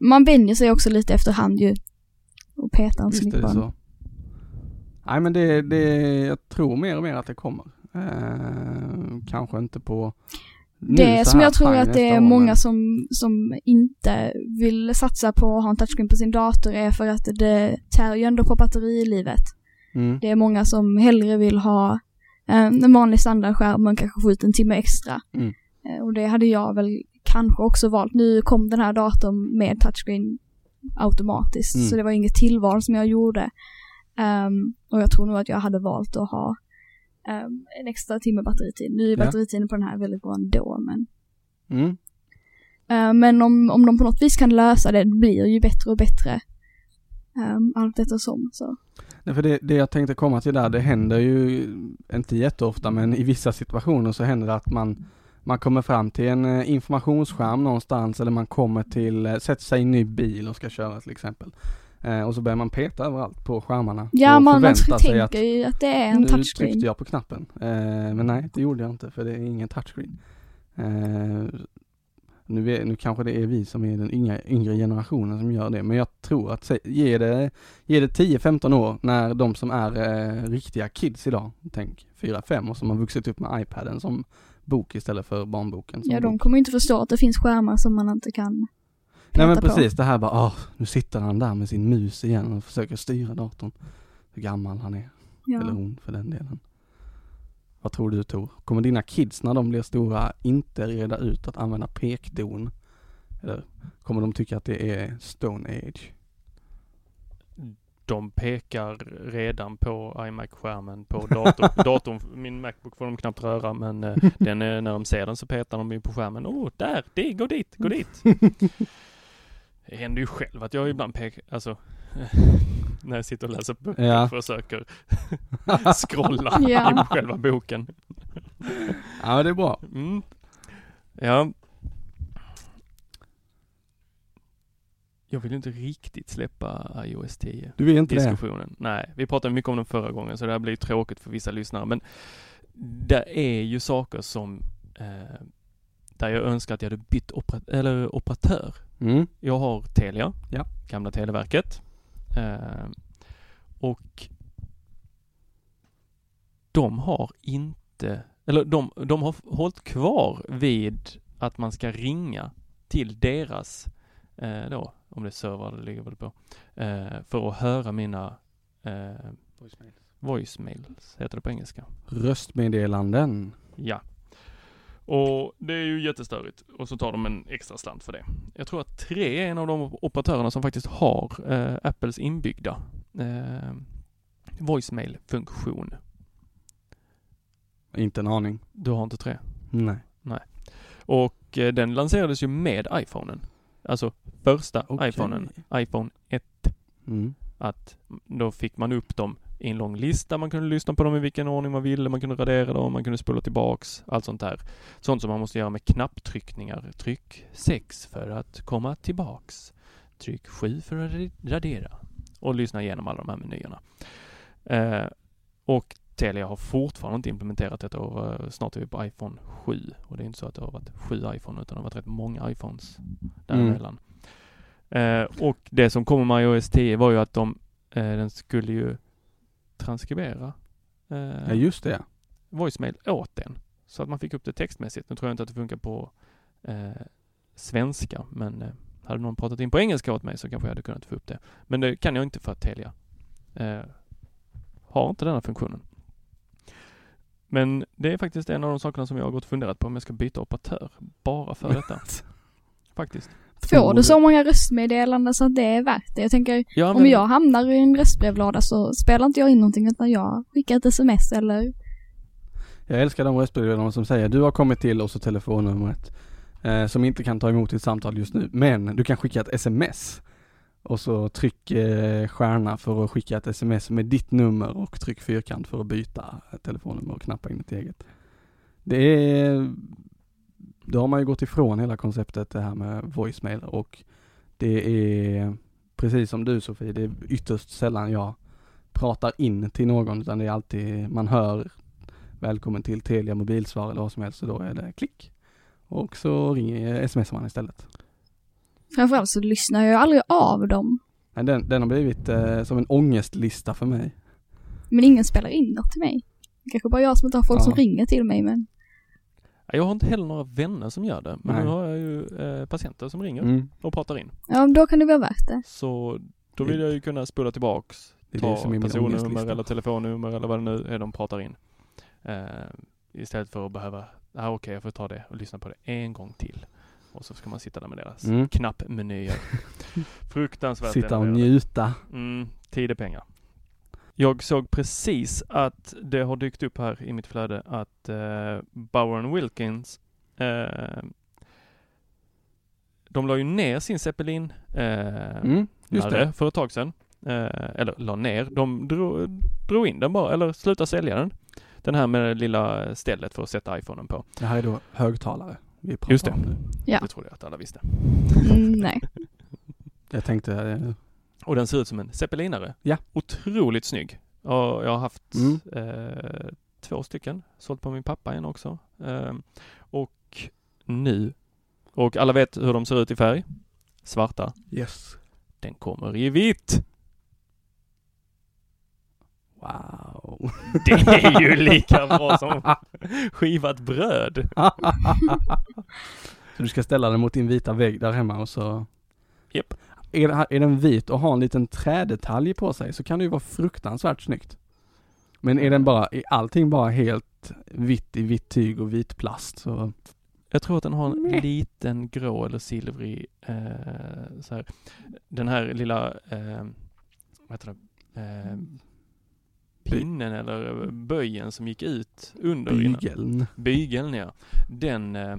Man vänjer sig också lite efterhand ju. Och petar inte så mycket det på den. så. Nej men det, det, jag tror mer och mer att det kommer. Eh, kanske inte på Det som jag tror att det är många som, som inte vill satsa på att ha en touchscreen på sin dator är för att det tär ju ändå på batterilivet. Mm. Det är många som hellre vill ha en vanlig standardskärm men kanske få ut en timme extra. Mm. Eh, Och det hade jag väl kanske också valt. Nu kom den här datorn med touchscreen automatiskt Mm. så det var inget tillval som jag gjorde. Ehm, och jag tror nog att jag hade valt att ha ehm, en extra timme batteritid. Nu är Ja. batteritiden på den här väldigt bra ändå men Mm. Eh, Men om, om de på något vis kan lösa det, det blir ju bättre och bättre. Um, allt eftersom så. Nej, för det, det jag tänkte komma till där, det händer ju inte jätteofta men i vissa situationer så händer det att man man kommer fram till en eh, informationsskärm någonstans eller man kommer till, eh, sätter sig i en ny bil och ska köra till exempel. Eh, och så börjar man peta överallt på skärmarna. Ja, och man, man tänker att ju att det är en nu touchscreen. tryckte jag på knappen. Eh, men nej, det gjorde jag inte för det är ingen touchscreen. Eh, nu, är, nu kanske det är vi som är den yngre, yngre generationen som gör det, men jag tror att se- ge det, ge det 10-15 år när de som är eh, riktiga kids idag, tänk 4-5 och som har vuxit upp med iPaden som bok istället för barnboken Ja, de bok. kommer inte förstå att det finns skärmar som man inte kan Nej men på. precis, det här bara, åh, nu sitter han där med sin mus igen och försöker styra datorn. Hur gammal han är. Eller Ja. hon för den delen. Vad tror du Tor? Kommer dina kids när de blir stora inte reda ut att använda pekdon? Eller kommer de tycka att det är Stone Age? De pekar redan på iMac-skärmen på datorn. datorn. Min Macbook får de knappt röra men eh, den, är- när de ser den så petar de ju på skärmen. Åh, oh, där! Det, gå dit, gå dit! Det händer ju själv att jag ibland pekar, alltså när jag sitter och läser böcker Ja. och försöker scrolla Ja. i själva boken. Ja det är bra. Mm. Ja. Jag vill ju inte riktigt släppa iOS 10 Du vill inte det? diskussionen. Nej, vi pratade mycket om den förra gången så det här blir tråkigt för vissa lyssnare. Men det är ju saker som eh, där jag önskar att jag hade bytt opera- eller operatör. Mm. Jag har Telia, Ja. gamla Televerket. Eh, och de har inte, eller de, de har hållit kvar vid att man ska ringa till deras, eh, då, om det är server det ligger väl på, eh, för att höra mina eh, voicemails, heter det på engelska. Röstmeddelanden. Ja. Och det är ju jättestörigt. Och så tar de en extra slant för det. Jag tror att tre är en av de operatörerna som faktiskt har eh, Apples inbyggda eh, voicemail-funktion. Inte en aning. Du har inte tre? Nej. Och eh, den lanserades ju med iPhonen. Alltså första Okej. iPhonen, iPhone 1. Mm. Att då fick man upp dem i en lång lista. Man kunde lyssna på dem i vilken ordning man ville. Man kunde radera dem, man kunde spola tillbaks. Allt sånt där. Sånt som man måste göra med knapptryckningar. Tryck 6 för att komma tillbaks. Tryck 7 för att ra- radera. Och lyssna igenom alla de här menyerna. Eh, och Telia har fortfarande inte implementerat detta och eh, snart är vi på iPhone 7. Och det är inte så att det har varit sju iPhone utan det har varit rätt många iPhones däremellan. Eh, och det som kommer med iOS 10 var ju att de, eh, den skulle ju transkribera eh, Ja just det. voicemail åt en. Så att man fick upp det textmässigt. Nu tror jag inte att det funkar på eh, svenska, men eh, hade någon pratat in på engelska åt mig så kanske jag hade kunnat få upp det. Men det kan jag inte för att Telia eh, har inte den här funktionen. Men det är faktiskt en av de sakerna som jag har gått och funderat på om jag ska byta operatör bara för detta. faktiskt. Får du så många röstmeddelanden så att det är värt det? Jag tänker, Ja, om jag hamnar i en röstbrevlåda så spelar inte jag in någonting utan jag skickar ett sms eller Jag älskar de röstmeddelandena som säger du har kommit till och så telefonnumret eh, som inte kan ta emot ditt samtal just nu. Men du kan skicka ett sms och så tryck eh, stjärna för att skicka ett sms med ditt nummer och tryck fyrkant för att byta telefonnummer och knappa in ett eget. Det är, då har man ju gått ifrån hela konceptet det här med voicemail och det är precis som du Sofie, det är ytterst sällan jag pratar in till någon utan det är alltid, man hör välkommen till Telia mobilsvar eller vad som helst och då är det klick. Och så ringer, smsar man istället. Framförallt så lyssnar jag aldrig av dem. Den, den har blivit eh, som en ångestlista för mig. Men ingen spelar in något till mig. Kanske bara jag som inte har folk Ja. som ringer till mig men Jag har inte heller några vänner som gör det, men Nej. nu har jag ju eh, patienter som ringer Mm. och pratar in. ja, då kan det vara värt det. Så då vill jag ju kunna spola tillbaks, Det är ta personnummer eller telefonnummer eller vad det nu är de pratar in. Eh, istället för att behöva, ah, okej jag får ta det och lyssna på det en gång till. Och så ska man sitta där med deras Mm. knappmenyer. Fruktansvärt Sitta och njuta. Mm, tid är pengar. Jag såg precis att det har dykt upp här i mitt flöde att eh, Bower Wilkins eh, de la ju ner sin Zeppelin eh, Mm, det. för ett tag sedan. Eh, eller la ner, de drog, drog in den bara, eller slutade sälja den. Den här med det lilla stället för att sätta iPhonen på. Det här är då högtalare vi pratar Just det. om nu. Ja. Det trodde jag att alla visste. Mm, nej. Jag tänkte, eh, Och den ser ut som en zeppelinare. Ja. Otroligt snygg. Och jag har haft Mm. eh, två stycken. Sålt på min pappa en också. Eh, och nu, och alla vet hur de ser ut i färg. Svarta. yes. Den kommer i vitt. Wow. Det är ju lika bra som skivat bröd. så du ska ställa den mot din vita vägg där hemma och så Japp. det- är den vit och har en liten trädetalj på sig så kan det ju vara fruktansvärt snyggt. Men är den bara, är allting bara helt vitt i vitt tyg och vit plast så Jag tror att den har en Nej. liten grå eller silvrig, eh, så här. Den här lilla, eh, vad heter det, eh, pinnen eller böjen som gick ut under innan. bygeln. Bygeln ja. Den, eh,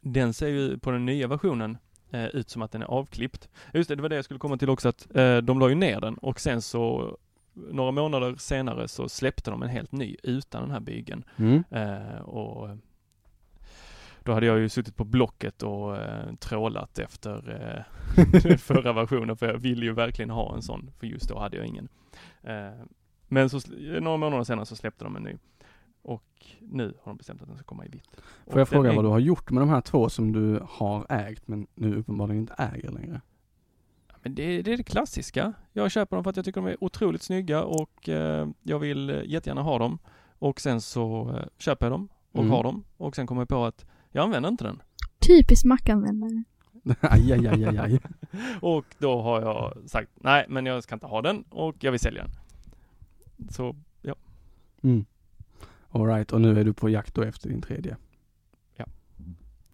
den ser ju på den nya versionen eh, ut som att den är avklippt. Just det, det var det jag skulle komma till också att eh, de la ju ner den och sen så några månader senare så släppte de en helt ny utan den här bygeln. Mm. Eh, och då hade jag ju suttit på Blocket och eh, trålat efter eh, förra versionen för jag ville ju verkligen ha en sån för just då hade jag ingen. Eh, men så några månader senare så släppte de en ny. Och nu har de bestämt att den ska komma i vitt. Och Får jag fråga är- vad du har gjort med de här två som du har ägt men nu uppenbarligen inte äger längre? Men det, det är det klassiska. Jag köper dem för att jag tycker de är otroligt snygga och eh, jag vill eh, jättegärna ha dem. Och sen så eh, köper jag dem och Mm. har dem och sen kommer jag på att jag använder inte den. Typisk Mac-användare. aj, aj, aj, aj, aj. Och då har jag sagt nej, men jag ska inte ha den och jag vill sälja den. Så Mm. Alright, och nu är du på jakt då efter din tredje.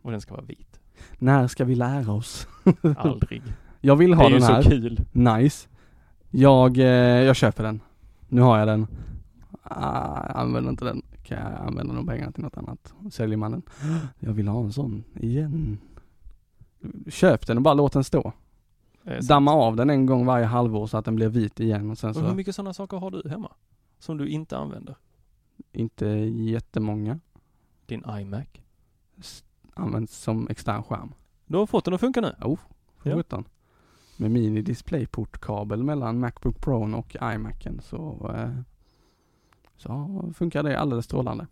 och den ska vara vit. När ska vi lära oss? Aldrig. Jag vill Det ha är ju den här. så kul. Nice. Jag, eh, jag köper den. Nu har jag den. Ah, använder inte den. Kan jag använda de pengarna till något annat? Säljer man den. Jag vill ha en sån igen. Köp den och bara låt den stå. Så- Damma av den en gång varje halvår så att den blir vit igen och sen Och hur så, mycket sådana saker har du hemma? Som du inte använder? Inte jättemånga, Din iMac? används som extern skärm. Du har fått den att funka nu? Oh, för Ja. sjutton. Med mini DisplayPort-kabel mellan Macbook Pro och iMacen så, eh, så funkar det alldeles strålande.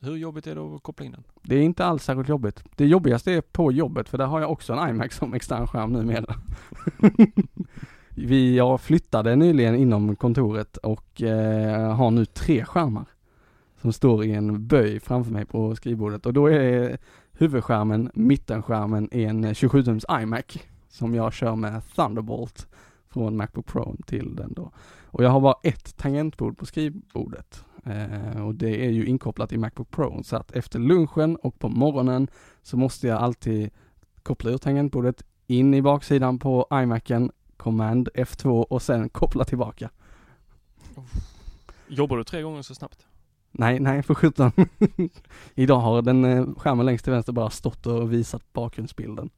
Hur jobbigt är det att koppla in den? Det är inte alls särskilt jobbigt. Det jobbigaste är på jobbet för där har jag också en iMac som extern skärm numera. Vi, jag flyttade nyligen inom kontoret och eh, har nu tre skärmar. Som står i en böj framför mig på skrivbordet och då är huvudskärmen, mittenskärmen en 27-tums iMac som jag kör med Thunderbolt från Macbook Pro till den då. Och jag har bara ett tangentbord på skrivbordet eh, och det är ju inkopplat i Macbook Pro så att efter lunchen och på morgonen så måste jag alltid koppla ur tangentbordet in i baksidan på iMacen, Command F2 och sen koppla tillbaka. Jobbar du tre gånger så snabbt? Nej, nej för sjutton. Idag har den eh, skärmen längst till vänster bara stått och visat bakgrundsbilden.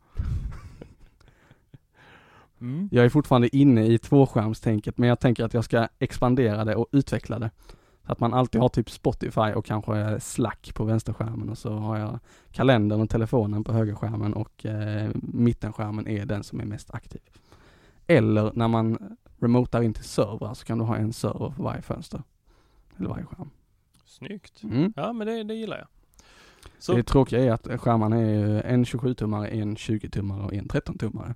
Mm. Jag är fortfarande inne i tvåskärmstänket men jag tänker att jag ska expandera det och utveckla det. Så att man alltid har typ Spotify och kanske Slack på vänsterskärmen och så har jag kalendern och telefonen på högerskärmen och eh, mittenskärmen är den som är mest aktiv. Eller när man remotar in till servrar så kan du ha en server för varje fönster. Eller varje skärm. Snyggt. Mm. Ja, men det, det gillar jag. Så, Det tråkiga är att skärmarna är en 27-tummare, en 20-tummare och en 13-tummare.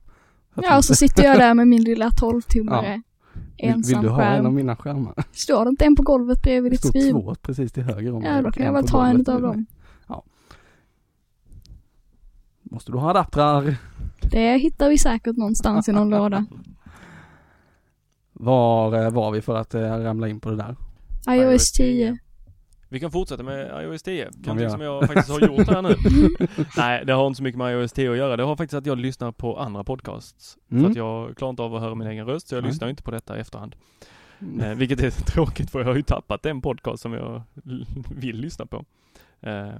Så att Ja, och så sitter jag där med min lilla 12-tummare. vill, vill Ensam du ha en av skärm. mina skärmar? Står det inte en på golvet bredvid Det ditt står skriv? två precis till höger om Ja, då kan jag väl ta en mig. dem. Måste du ha adaptrar? Det hittar vi säkert någonstans i någon låda. Var eh, var vi för att eh, ramla in på det där? iOS 10. Vi kan fortsätta med iOS 10. vi Någonting som jag faktiskt har gjort här nu. Nej, det har inte så mycket med iOS 10 att göra. Det har faktiskt att jag lyssnar på andra podcasts. Mm. För att jag klarar inte av att höra min egen röst, så jag Nej. lyssnar inte på detta i efterhand. Mm. Eh, vilket är tråkigt för jag har ju tappat den podcast som jag vill lyssna på. Eh,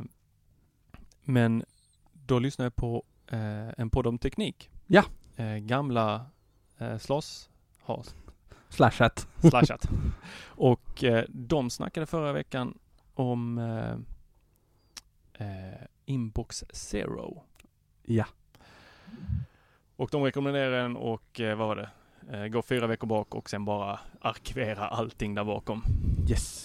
men då lyssnar jag på eh, en podd om teknik. Ja. Eh, gamla eh, Sloss har Slashat. slashat. Och eh, de snackade förra veckan om eh, eh, Inbox Zero. Ja. Och de rekommenderar den och eh, vad var det? Gå fyra veckor bak och sen bara arkivera allting där bakom. Yes.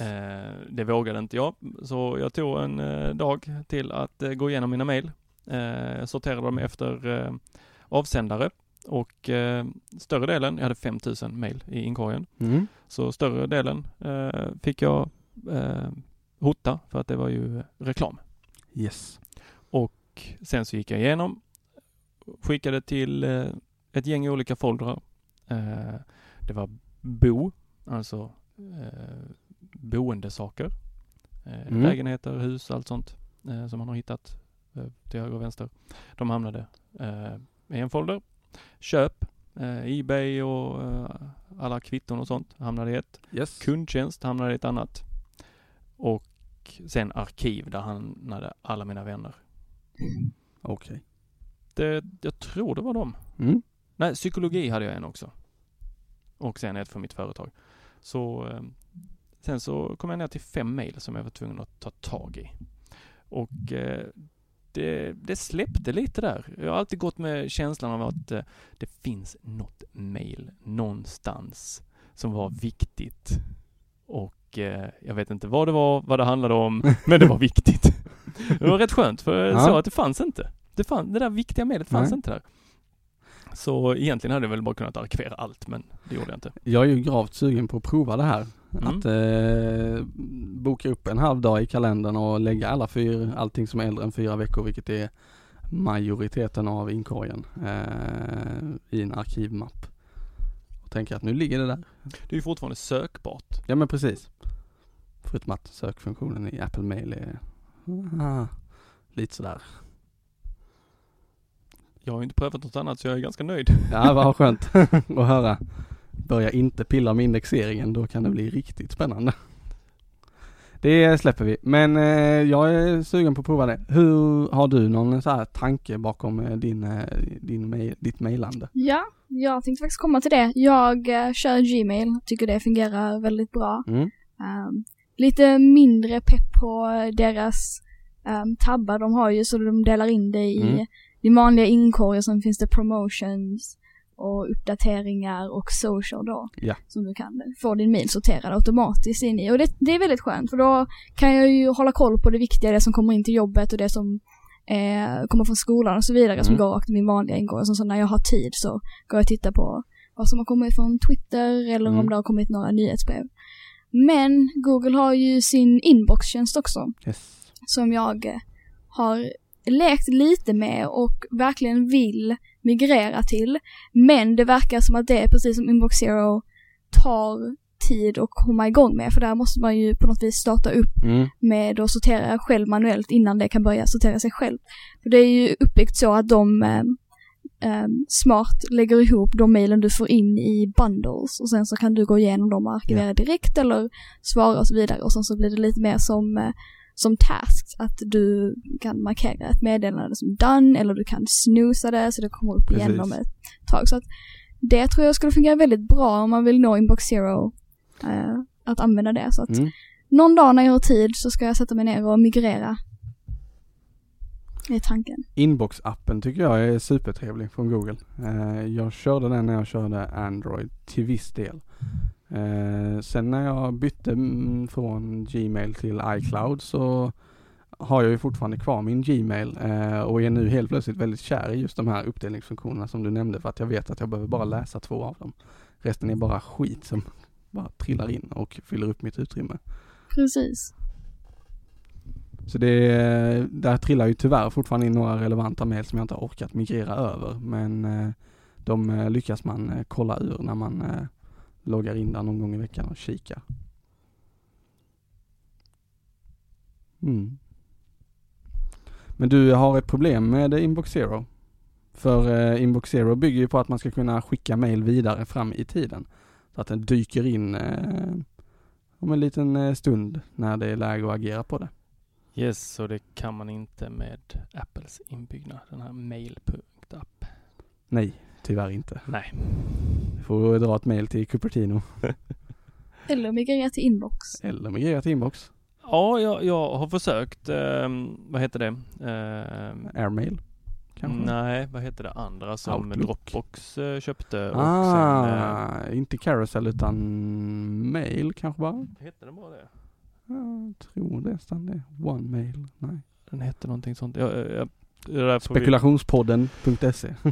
Det vågade inte jag, så jag tog en dag till att gå igenom mina mejl. Eh, sorterade dem efter eh, avsändare och eh, större delen, jag hade 5000 mejl i inkorgen, Mm. så större delen eh, fick jag eh, hota för att det var ju reklam. Yes. Och sen så gick jag igenom, skickade till eh, ett gäng olika foldrar. Eh, det var bo, alltså eh, boendesaker. Eh, Mm. Lägenheter, hus, allt sånt eh, som man har hittat eh, till höger och vänster. De hamnade eh, i en folder. Köp, eh, Ebay och eh, alla kvitton och sånt hamnade i ett. Yes. Kundtjänst hamnade i ett annat. Och sen arkiv, där hamnade alla mina vänner. Okej. Det, jag tror det var dem. Mm. Nej, psykologi hade jag en också. Och sen ett för mitt företag. Så eh, sen så kom jag ner till fem mejl som jag var tvungen att ta tag i. Och eh, det, det släppte lite där. Jag har alltid gått med känslan av att eh, det finns något mejl någonstans som var viktigt. Och eh, jag vet inte vad det var, vad det handlade om, men det var viktigt. Det var rätt skönt för jag Ja. såg att det fanns inte. Det, fann, det där viktiga mejlet fanns Nej. inte där. Så egentligen hade jag väl bara kunnat arkivera allt, men det gjorde jag inte. Jag är ju gravt sugen på att prova det här. Mm. Att eh, boka upp en halv dag i kalendern och lägga alla fyra, allting som är äldre än fyra veckor, vilket är majoriteten av inkorgen, eh, i en arkivmapp. Och tänker att nu ligger det där. Det är ju fortfarande sökbart. Ja men precis. Förutom att sökfunktionen i Apple Mail är ah, lite sådär. Jag har ju inte prövat något annat så jag är ganska nöjd. Ja vad skönt att höra. Börja inte pilla med indexeringen, då kan det bli riktigt spännande. Det släpper vi, men eh, jag är sugen på att prova det. Hur, har du någon så här tanke bakom eh, din, eh, din mail, ditt mejlande? Ja, jag tänkte faktiskt komma till det. Jag kör Gmail, tycker det fungerar väldigt bra. Mm. Ehm, lite mindre pepp på deras um, tabbar de har ju så de delar in det i Mm. din vanliga inkorg och sen finns det promotions och uppdateringar och social då. Ja. Som du kan få din mail sorterad automatiskt in i. Och det, det är väldigt skönt för då kan jag ju hålla koll på det viktiga, det som kommer in till jobbet och det som eh, kommer från skolan och så vidare som Mm. går rakt i min vanliga inkorg. Och sen så när jag har tid så går jag och tittar på vad som har kommit från Twitter eller Mm. om det har kommit några nyhetsbrev. Men Google har ju sin inboxtjänst också Yes. som jag har lekt lite med och verkligen vill migrera till. Men det verkar som att det är precis som Inbox Zero tar tid att komma igång med för där måste man ju på något vis starta upp Mm. med att sortera själv manuellt innan det kan börja sortera sig själv. För det är ju uppbyggt så att de eh, eh, smart lägger ihop de mejlen du får in i bundles och sen så kan du gå igenom dem och arkivera direkt eller svara och så vidare och sen så blir det lite mer som eh, som tasks, att du kan markera ett meddelande som done eller du kan snusa det så det kommer upp igen om ett tag. Så att det tror jag skulle fungera väldigt bra om man vill nå inbox zero, eh, att använda det. Så att Mm. någon dag när jag har tid så ska jag sätta mig ner och migrera. Det är tanken. Inbox-appen tycker jag är supertrevlig från Google. Eh, jag körde den när jag körde Android till viss del. Eh, sen när jag bytte mm, från Gmail till iCloud så har jag ju fortfarande kvar min Gmail eh, och är nu helt plötsligt väldigt kär i just de här uppdelningsfunktionerna som du nämnde för att jag vet att jag behöver bara läsa två av dem. Resten är bara skit som bara trillar in och fyller upp mitt utrymme. Precis. Så det, där trillar ju tyvärr fortfarande in några relevanta mejl som jag inte har orkat migrera över. Men eh, de eh, lyckas man eh, kolla ur när man loggar in där någon gång i veckan och kikar. Mm. Men du har ett problem med Inbox Zero. För eh, Inbox Zero bygger ju på att man ska kunna skicka mejl vidare fram i tiden. Så att den dyker in eh, om en liten eh, stund när det är läge att agera på det. Yes, så det kan man inte med Apples inbyggda, den här mail.app. Nej, tyvärr inte. Nej. Du får dra ett mail till Cupertino Eller migrera till inbox. eller migrera till inbox. Ja, jag, jag har försökt, ehm, vad heter det? Ehm, Airmail kanske? nej, vad heter det andra som Outlook. Dropbox eh, köpte och sen... Eh, Ah, inte carousel utan mail kanske bara? hette den bara det? Jag tror nästan det. One mail. Nej. Den hette någonting sånt. Jag, jag, vi- Spekulationspodden.se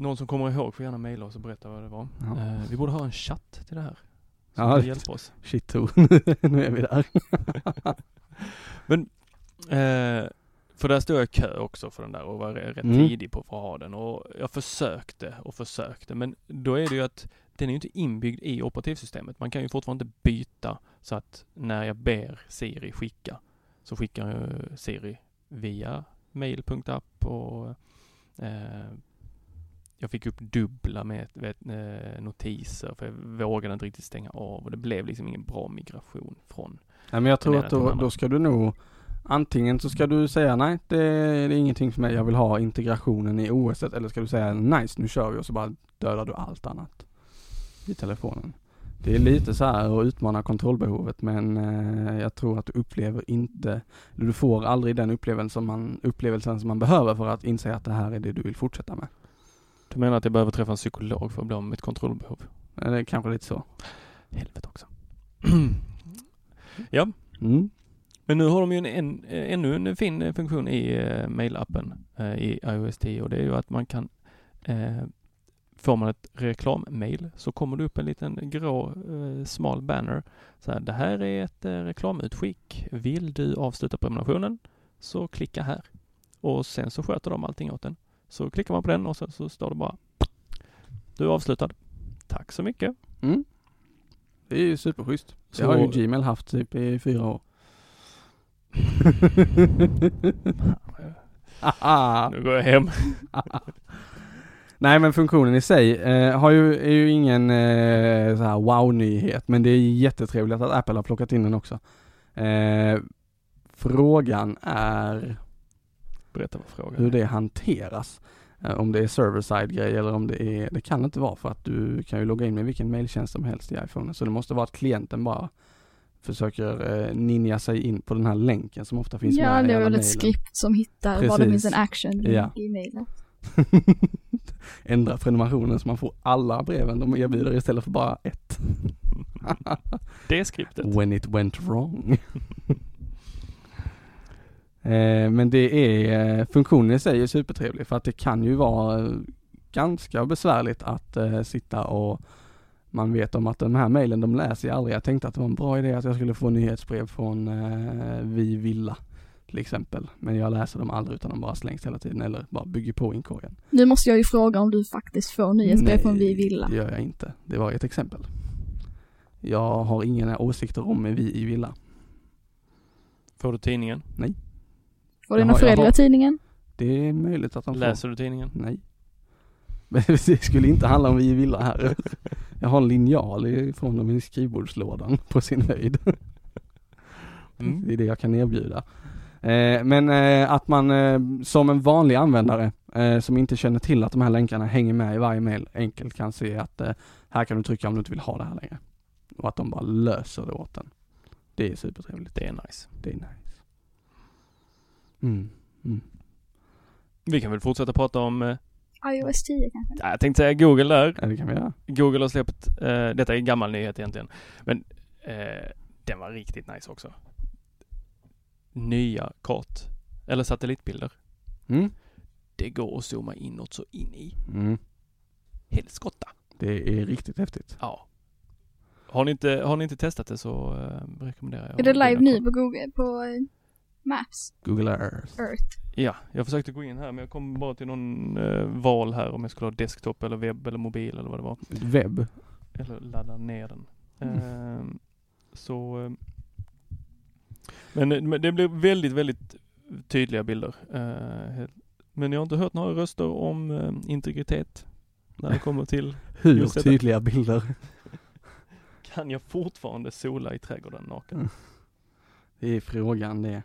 Någon som kommer ihåg får gärna mejla oss och berätta vad det var. Ja. Eh, vi borde ha en chatt till det här. Som Ja, hjälpa oss. Shit to. nu är vi där. Eh, för där stod jag i kö också för den där och var rätt Mm. tidig på för att ha den och jag försökte och försökte men då är det ju att den är ju inte inbyggd i operativsystemet. Man kan ju fortfarande inte byta så att när jag ber Siri skicka så skickar Siri via mail.app och eh, jag fick upp dubbla med vet, eh, notiser för jag vågade inte riktigt stänga av och det blev liksom ingen bra migration från Nej, men jag tror att då, då ska du nog Antingen så ska du säga nej, det, det är ingenting för mig, jag vill ha integrationen i OS eller ska du säga nice, nu kör vi och så bara dödar du allt annat i telefonen. Det är lite så här att utmana kontrollbehovet men eh, jag tror att du upplever inte, du får aldrig den upplevelsen som, man, upplevelsen som man behöver för att inse att det här är det du vill fortsätta med. Du menar att jag behöver träffa en psykolog för att bli av med mitt kontrollbehov? Eh, Det är kanske lite så. Helvete också. ja, Mm. men nu har de ju en, en, ännu en fin eh, funktion i eh, mailappen eh, i iOS 10 och det är ju att man kan eh, Får man ett reklammail så kommer det upp en liten grå eh, smal banner. Så här, det här är ett eh, reklamutskick. Vill du avsluta prenumerationen så klicka här. Och sen så sköter de allting åt den. Så klickar man på den och sen så står det bara Du är avslutad. Tack så mycket. Mm. Det är ju superschysst. Det Så- har ju Gmail haft typ i fyra år. Nu går jag hem. Nej men funktionen i sig eh, har ju, är ju ingen eh, så här wow-nyhet men det är jättetrevligt att Apple har plockat in den också. Eh, frågan är Berätta vad frågan hur är. det hanteras. Eh, om det är server-side grej eller om det är, det kan inte vara för att du kan ju logga in med vilken mailtjänst som helst i iPhone. Så det måste vara att klienten bara försöker eh, ninja sig in på den här länken som ofta finns Ja, med i det är väl ett skript som hittar var det Precis. finns en action i, Ja. i mailen. Ändra prenumerationen så man får alla breven de erbjuder istället för bara ett. Det skriptet. When it went wrong. eh, men det är, eh, funktionen i sig är supertrevlig för att det kan ju vara eh, ganska besvärligt att sitta och man vet om att de här mejlen de läser jag aldrig. Jag tänkte att det var en bra idé att jag skulle få nyhetsbrev från eh, Vi Villa till exempel. Men jag läser dem aldrig utan de bara slängs hela tiden eller bara bygger på inkorgen. Nu måste jag ju fråga om du faktiskt får nyhetsbrev Nej, från Vi Villa. det gör jag inte. Det var ett exempel. Jag har inga åsikter om Vi i Villa. Får du tidningen? Får Dina har- jag föräldrar har- tidningen? Det är möjligt att de får. Läser du tidningen? Nej. Det skulle inte handla om vi i villa här. Jag har en linjal ifrån dem i skrivbordslådan på sin höjd. Mm. Det är det jag kan erbjuda. Eh, men eh, att man eh, som en vanlig användare som inte känner till att de här länkarna hänger med i varje mail enkelt kan se att här kan du trycka om du inte vill ha det här längre. Och att de bara löser det åt en. Det är supertrevligt. Det är nice. Det är nice. Mm. Mm. Vi kan väl fortsätta prata om, eh, iOS 10 kanske? ja, jag tänkte säga Google där. Ja, det kan vi göra. Google har släppt, eh, detta är en gammal nyhet egentligen, men eh, den var riktigt nice också. Nya kart, eller satellitbilder. Mm. Det går att zooma inåt så in i Mm. helskotta. Det är riktigt häftigt. Ja. Har ni inte, har ni inte testat det så eh, rekommenderar jag Är det live nu på Google, på eh, Maps? Google Earth. Earth? Ja, jag försökte gå in här men jag kom bara till någon eh, val här om jag skulle ha desktop eller webb eller mobil eller vad det var. Webb. Eller ladda ner den. Mm. Ehm, så eh, men, men det blev väldigt, väldigt tydliga bilder. Eh, men jag har inte hört några röster om eh, integritet när det kommer till Hur tydliga bilder. kan jag fortfarande sola i trädgården naken? Mm. Det är frågan det.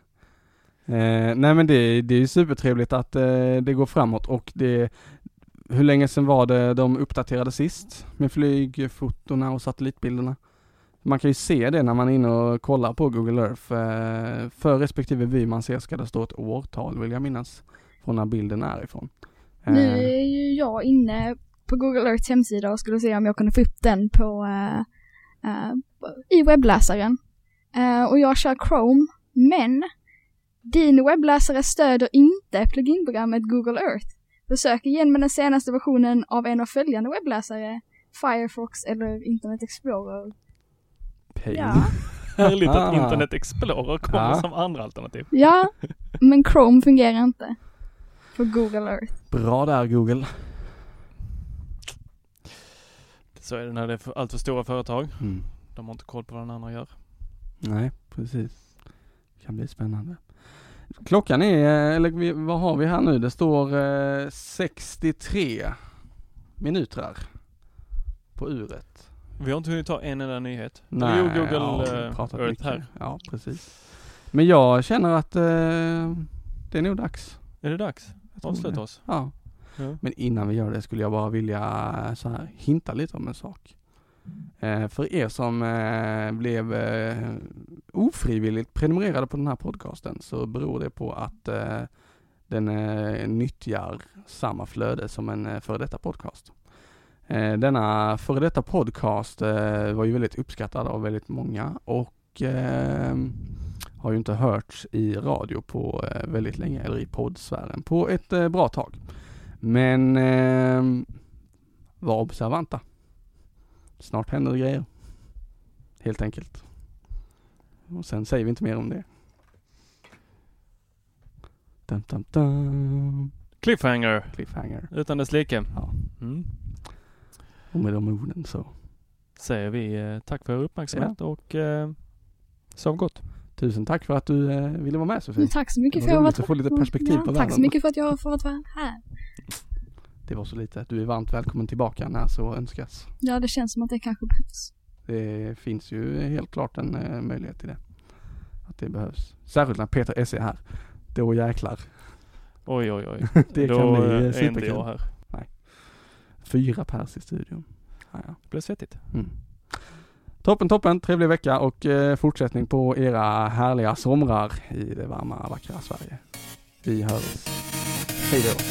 Eh, nej men det, det är ju supertrevligt att eh, det går framåt och det, hur länge sedan var det de uppdaterade sist med flygfotona och satellitbilderna? Man kan ju se det när man är inne och kollar på Google Earth. Eh, för respektive vy man ser ska det stå ett årtal vill jag minnas från när bilden är ifrån. Eh, Nu är ju jag inne på Google Earths hemsida och skulle se om jag kunde få upp den på eh, eh, i webbläsaren. Eh, och jag kör Chrome, men din webbläsare stöder inte pluginprogrammet Google Earth. Försök igen med den senaste versionen av en av följande webbläsare, Firefox eller Internet Explorer. pain. Ja, Härligt att. Internet Explorer kommer Ja. som andra alternativ. ja, men Chrome fungerar inte på Google Earth. Bra där Google. Så är det när det är för, allt för stora företag. Mm. De har inte koll på vad den andra gör. Nej, precis. Det kan bli spännande. Klockan är, eller vad har vi här nu? Det står eh, 63 minuter på uret. Vi har inte hunnit ta en enda nyhet. Nej, ju Google ja, pratat Earth mycket. här. Ja, precis. Men jag känner att eh, det är nog dags. Är det dags? Avsluta oss. Ja. Ja. Men innan vi gör det skulle jag bara vilja så här hinta lite om en sak. Eh, för er som eh, blev eh, ofrivilligt prenumererade på den här podcasten så beror det på att den nyttjar samma flöde som en före detta podcast. Denna före detta podcast var ju väldigt uppskattad av väldigt många och har ju inte hörts i radio på väldigt länge, eller i poddsfären på ett bra tag. Men var observanta. Snart händer det grejer. Helt enkelt. Och sen säger vi inte mer om det. Dum, dum, dum. Cliffhanger. Cliffhanger. Utan dess like. Ja. Mm. Och med de orden så. Säger vi eh, tack för er uppmärksamhet och eh, sov gott. Tusen tack för att du eh, ville vara med Sofie. Tack så mycket för var att jag har roligt att få lite perspektiv på Tack världen. så mycket för att jag har fått vara här. Det var så lite. Du är varmt välkommen tillbaka när så önskas. Ja, det känns som att det kanske behövs. Det finns ju helt klart en eh, möjlighet till det. Att det behövs. Särskilt när Peter S är här. Då jäklar. Oj, oj, oj. Det Då kan bli eh, är superkul. jag här. Fyra pers i studion. Ja, ja. Det blir svettigt. Mm. Toppen, toppen. Trevlig vecka och eh, fortsättning på era härliga somrar i det varma, vackra Sverige. Vi hörs. Hej då.